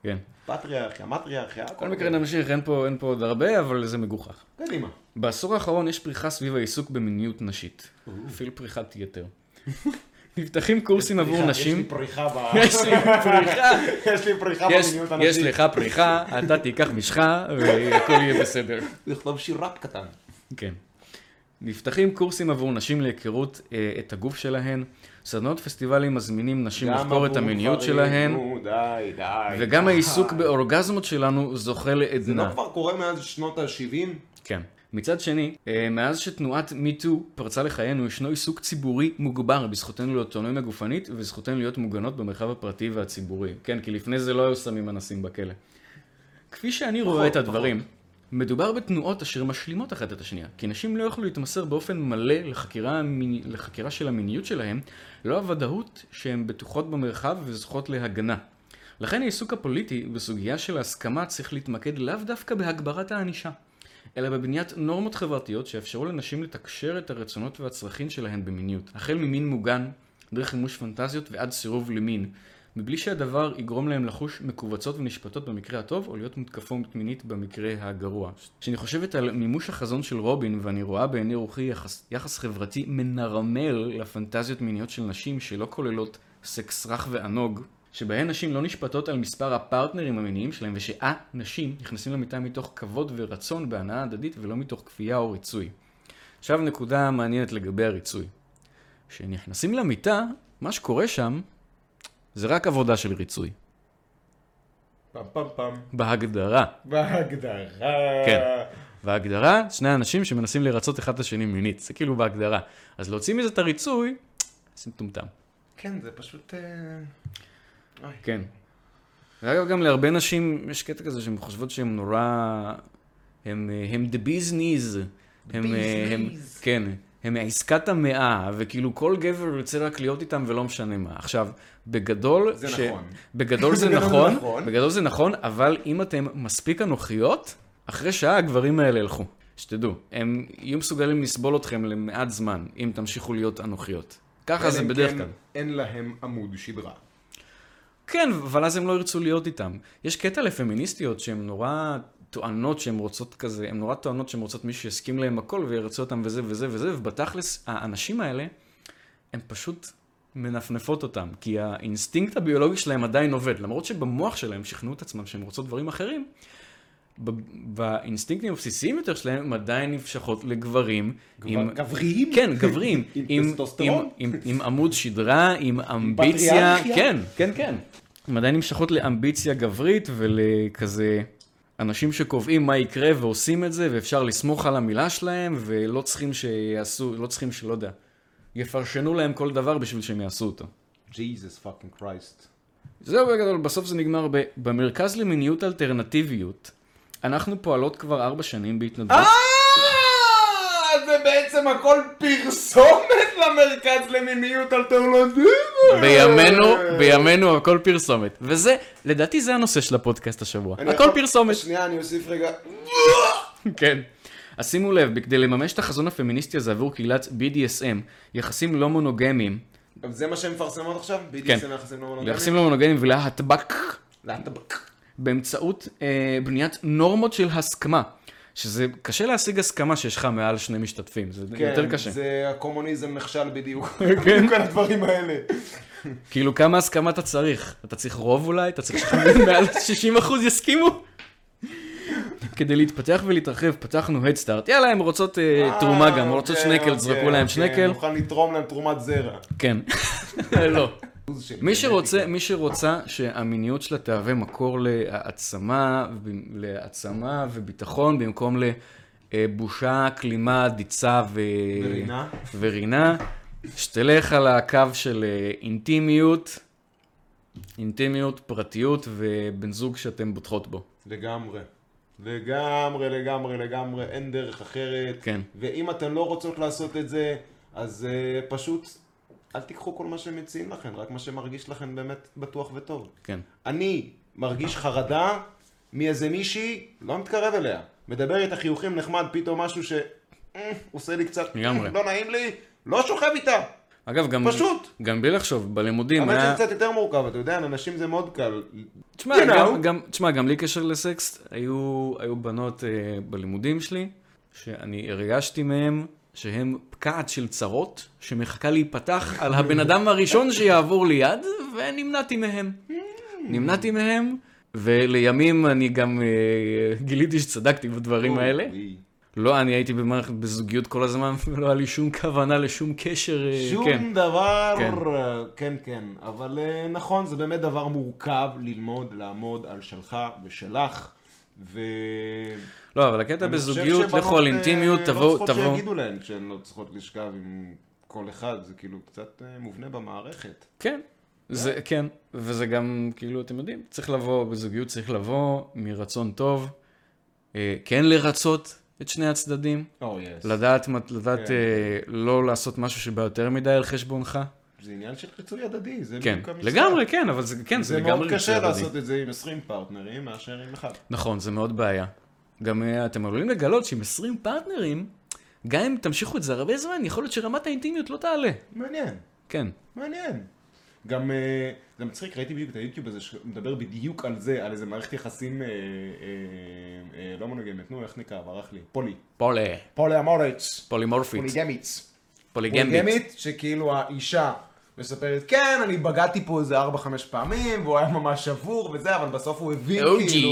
כן. פטריארכיה, מטריארכיה, בכל מקרה נמשיך, אין פה, אין פה עוד הרבה, אבל זה מגוחך. קדימה. בעשור האחרון יש פריחה סביב העיסוק במיניות נשית. אפילו פריחת יתר. <laughs> נפתחים קורסים עבור יש לי נשים. פריחה ב... <laughs> יש לי פריחה. <laughs> יש לי פריחה יש- במיניות יש הנשית. לך פריחה, אתה תיקח משחה, והכל יהיה בסדר. לכתוב שיר ראפ קטן. כן. נפתחים קורסים עבור נשים להיכרות אה, את הגוף שלהן, סדנות פסטיבלים מזמינים נשים לחקור את המיניות שלהן, נו, די, די. וגם די. העיסוק באורגזמות שלנו זוכה זה לא לעדנה. כבר קורה מאז שנות ה-70? כן. מצד שני, אה, מאז שתנועת מיטו פרצה לחיינו, ישנו עיסוק ציבורי מוגבר בזכותנו לאוטונומיה גופנית וזכותנו להיות מוגנות במרחב הפרטי והציבורי. כן, כי לפני זה לא היו שמים אנסים בכלא. כפי שאני רואה את הדברים, מדובר בתנועות אשר משלימות אחת את השנייה, כי נשים לא יוכלו להתמסר באופן מלא לחקירה, לחקירה של המיניות שלהם, לא הוודאות שהן בטוחות במרחב וזוכות להגנה. לכן העיסוק הפוליטי בסוגיה של ההסכמה צריך להתמקד לאו דווקא בהגברת הענישה, אלא בבניית נורמות חברתיות שיאפשרו לנשים לתקשר את הרצונות והצרכים שלהן במיניות, החל ממין מוגן, דרך מימוש פנטזיות ועד סירוב למין, מבלי שהדבר יגרום להם לחוש מכווצות ונשפטות במקרה הטוב, או להיות מותקפות מינית במקרה הגרוע. כשאני חושבת על מימוש החזון של רובין, ואני רואה בעיני רוחי יחס, יחס חברתי מנרמל לפנטזיות מיניות של נשים שלא כוללות סקס רך וענוג, שבהן נשים לא נשפטות על מספר הפרטנרים המיניים שלהם, ושהנשים נכנסים למיטה מתוך כבוד ורצון בהנאה הדדית ולא מתוך כפייה או ריצוי. עכשיו נקודה מעניינת לגבי הריצוי. כשנכנסים למיטה, מה שקורה שם זה רק עבודה של ריצוי. פעם פעם פעם. בהגדרה. בהגדרה. כן. בהגדרה, שני אנשים שמנסים לרצות אחד את השני מינית. זה כאילו בהגדרה. אז להוציא מזה את הריצוי, זה מטומטם. כן, זה פשוט... אה, אוי. כן. ואגב, גם להרבה נשים יש קטע כזה שהן חושבות שהן נורא... הם, אה, הם the. הם, אה, הם, knees. כן, הם מעסקת המאה, וכאילו כל גבר ירצה רק להיות איתם ולא משנה מה. עכשיו, בגדול... זה נכון. <laughs> בגדול זה נכון, נכון. בגדול זה נכון, אבל אם אתם מספיק אנוכיות, אחרי שעה הגברים האלה ילכו. שתדעו, הם יהיו מסוגלים לסבול אתכם למעט זמן, אם תמשיכו להיות אנוכיות. ככה זה בדרך כן כלל. אין להם עמוד שדרה. כן, אבל אז הם לא ירצו להיות איתם. יש קטע לפמיניסטיות שהן נורא טוענות שהן רוצות כזה, הן נורא טוענות שהן רוצות מישהו שיסכים להם הכל וירצו אותם וזה וזה וזה, ובתכלס האנשים האלה, הם פשוט מנפנפות אותם, כי האינסטינקט הביולוגי שלהם עדיין עובד, למרות שבמוח שלהם שכנעו את עצמם שהם רוצות דברים אחרים, באינסטינקטים הבסיסיים יותר שלהם הם עדיין נמשכות לגברים עם... גבריים? כן, גברים. <laughs> עם עם, טסטוסטרון? עם, עם, עם עמוד שדרה, עם אמביציה. כן, כן, כן. הם עדיין נמשכות לאמביציה גברית ולכזה אנשים שקובעים מה יקרה ועושים את זה, ואפשר לסמוך על המילה שלהם, ולא צריכים שיעשו, לא צריכים שלא יודע, יפרשנו להם כל דבר בשביל שהם יעשו אותו. Jesus fucking Christ. זהו בגדול, בסוף זה נגמר ב... במרכז למיניות אלטרנטיביות, אנחנו פועלות כבר ארבע שנים בהתנדבות. בעצם הכל פרסומת למרכז למיניות אלטרנטיבית. בימינו, בימינו הכל פרסומת. וזה, לדעתי זה הנושא של הפודקאסט השבוע. הכל יכול- פרסומת. שנייה, אני אוסיף רגע. כן. אז שימו לב, בכדי לממש את החזון הפמיניסטי הזה עבור קהילת BDSM, יחסים לא מונוגמיים, גם זה מה שהן מפרסמות עכשיו? כן. BDSM יחסים לא מונוגמיים? יחסים לא מונוגמיים ולהטבק להטבק. באמצעות אה, בניית נורמות של הסכמה. שזה קשה להשיג הסכמה שיש לך מעל שני משתתפים, זה יותר קשה. כן, זה הקומוניזם נכשל בדיוק. <laughs> כן. בדיוק על הדברים האלה. כאילו כמה הסכמה אתה צריך? אתה צריך רוב אולי? אתה צריך שמעל <laughs> 60% יסכימו? כדי להתפתח ולהתרחב פתחנו הדסטארט. יאללה, הן רוצות אה, תרומה גם, רוצות כן, שנקל, אוקיי, זרקו להם אוקיי, שנקל. נוכל לתרום להם תרומת זרע. כן. <laughs> לא. מי שרוצה, מי שרוצה שהמיניות שלה תהווה מקור להעצמה, להעצמה וביטחון במקום לבושה, כלימה, דיצה ו... ורינה. ורינה, שתלך על הקו של אה, אינטימיות, אינטימיות, פרטיות ובן זוג שאתם בוטחות בו. לגמרי. לגמרי, לגמרי, לגמרי, אין דרך אחרת. כן. ואם אתן לא רוצות לעשות את זה, אז uh, פשוט אל תיקחו כל מה שהם מציעים לכם, רק מה שמרגיש לכם באמת בטוח וטוב. כן. אני מרגיש חרדה מאיזה מישהי, לא מתקרב אליה. מדבר איתה חיוכים נחמד, פתאום משהו ש... אה, עושה לי קצת... לגמרי. אה, לא נעים לי, לא שוכב איתה. אגב, גם, פשוט. גם בלי לחשוב, בלימודים האמת היה... שזה קצת יותר מורכב, אתה יודע, לנשים זה מאוד קל. תשמע, You know. גם, גם, תשמע, גם בלי קשר לסקס, היו, היו בנות אה, בלימודים שלי, שאני הרגשתי מהן שהן פקעת של צרות, שמחכה להיפתח על הבן אדם הראשון שיעבור ליד, ונמנעתי מהם. נמנעתי מהם, ולימים אני גם אה, גיליתי שצדקתי בדברים האלה. לא, אני הייתי במערכת בזוגיות כל הזמן, <laughs> ולא היה לי שום כוונה לשום קשר. אה, שום כן. דבר, כן. כן כן, אבל אה, נכון, זה באמת דבר מורכב ללמוד, לעמוד על שלך ושלך, ו... לא, אבל הקטע בזוגיות, לכו על אה, אינטימיות, לא תבואו, צריכות תבואו. שיגידו להן שהן לא צריכות לשכב עם כל אחד, זה כאילו קצת אה, מובנה במערכת. כן, זה, כן, וזה גם, כאילו, אתם יודעים, צריך לבוא, בזוגיות צריך לבוא מרצון טוב, אה, כן לרצות את שני הצדדים, או, יס. לדעת, לדעת כן. אה, לא לעשות משהו שבא יותר מדי על חשבונך. זה עניין של חיצוי הדדי, זה כן, בדיוק המשחק. לגמרי, כן, אבל זה, כן, זה, זה לגמרי מאוד קשה ריצוי הדדי. לעשות את זה עם 20 פרטנרים מאשר עם אחד. נכון, זה מאוד בעיה. גם אה, אתם עלולים לגלות שעם 20 פרטנרים, גם אם תמשיכו את זה הרבה זמן, יכול להיות שרמת האינטימיות לא תעלה. מעניין. כן. מעניין. גם, אה, זה מצחיק, ראיתי בדיוק את היוטיוב הזה שמדבר בדיוק על זה, על איזה מערכת יחסים אה, אה, אה, לא מונוגמת, נו, איך נקרא? ברח לי. פולי. פולה, פולי אמורץ. פולימורפית, פוליגמית. פוליגמית. פוליגמית, שכאילו האישה מספרת, כן, אני בגדתי פה איזה 4-5 פעמים, והוא היה ממש שבור וזה, אבל בסוף הוא הבין Oh, כאילו...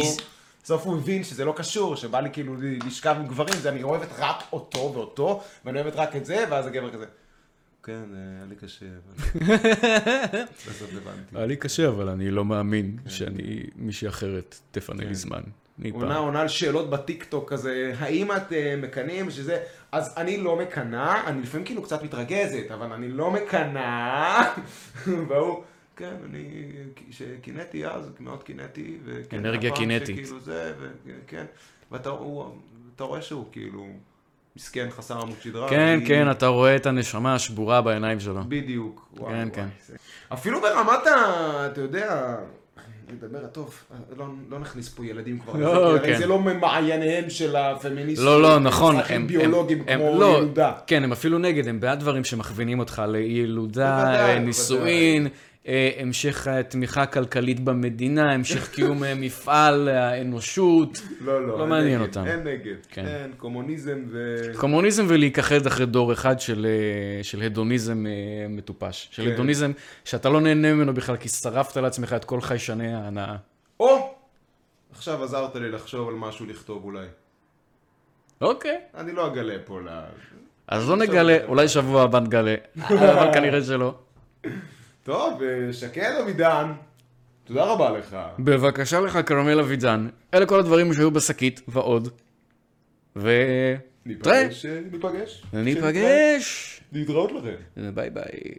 בסוף הוא הבין שזה לא קשור, שבא לי כאילו לשכב עם גברים, זה אני אוהבת רק אותו ואותו, ואני אוהבת רק את זה, ואז הגבר כזה. כן, אה, היה לי קשה, אבל... <laughs> בסוף הבנתי. היה לי קשה, אבל אני לא מאמין שאני מישהי אחרת תפנה לי זמן. עונה. עונה על שאלות בטיקטוק כזה, האם את אה, מקנאים שזה, אז אני לא מקנאה, אני לפעמים כאילו קצת מתרגזת, אבל אני לא מקנאה, <laughs> והוא, כן, אני, שקינאתי אז, מאוד קינאתי, אנרגיה קינטית. שכאילו זה, וכן, ואתה הוא- רואה שהוא כאילו מסכן, חסר עמוד שדרה. כן, אני- כן, אתה רואה את הנשמה השבורה בעיניים שלו. בדיוק. וואי, כן, וואי, כן. אפילו ברמת ה... אתה יודע... נדבר, טוב, לא, לא נכניס פה ילדים כבר, לא, לזה, הרי כן. זה לא ממעייניהם של הפמיניסטים, לא, לא, נכון. צרכים ביולוגיים הם- כמו לא, ילודה. כן, הם אפילו נגד, הם בעד דברים שמכווינים אותך לילודה, נישואין, המשך התמיכה הכלכלית במדינה, המשך קיום אה, מפעל האנושות. לא, לא, לא מעניין נגד, אותם. אין נגד, כן. אין, קומוניזם ו... קומוניזם ולהיכחד אחרי דור אחד של, אה, של הדוניזם אה, מטופש. של כן. הדוניזם שאתה לא נהנה ממנו בכלל, כי שרפת לעצמך את כל חיישני ההנאה. או! עכשיו עזרת לי לחשוב על משהו לכתוב אולי. אוקיי. אני לא אגלה פה ל... אז לא נגלה, אולי שבוע הבא נגלה, אבל כנראה שלא. טוב, אה, שקד אבידן, תודה רבה לך. בבקשה לך, כרמל אבידן. אלה כל הדברים שהיו בשקית ועוד. ו... ניפגש, אה, ניפגש. ניפגש. להתראות לכם. ביי ביי.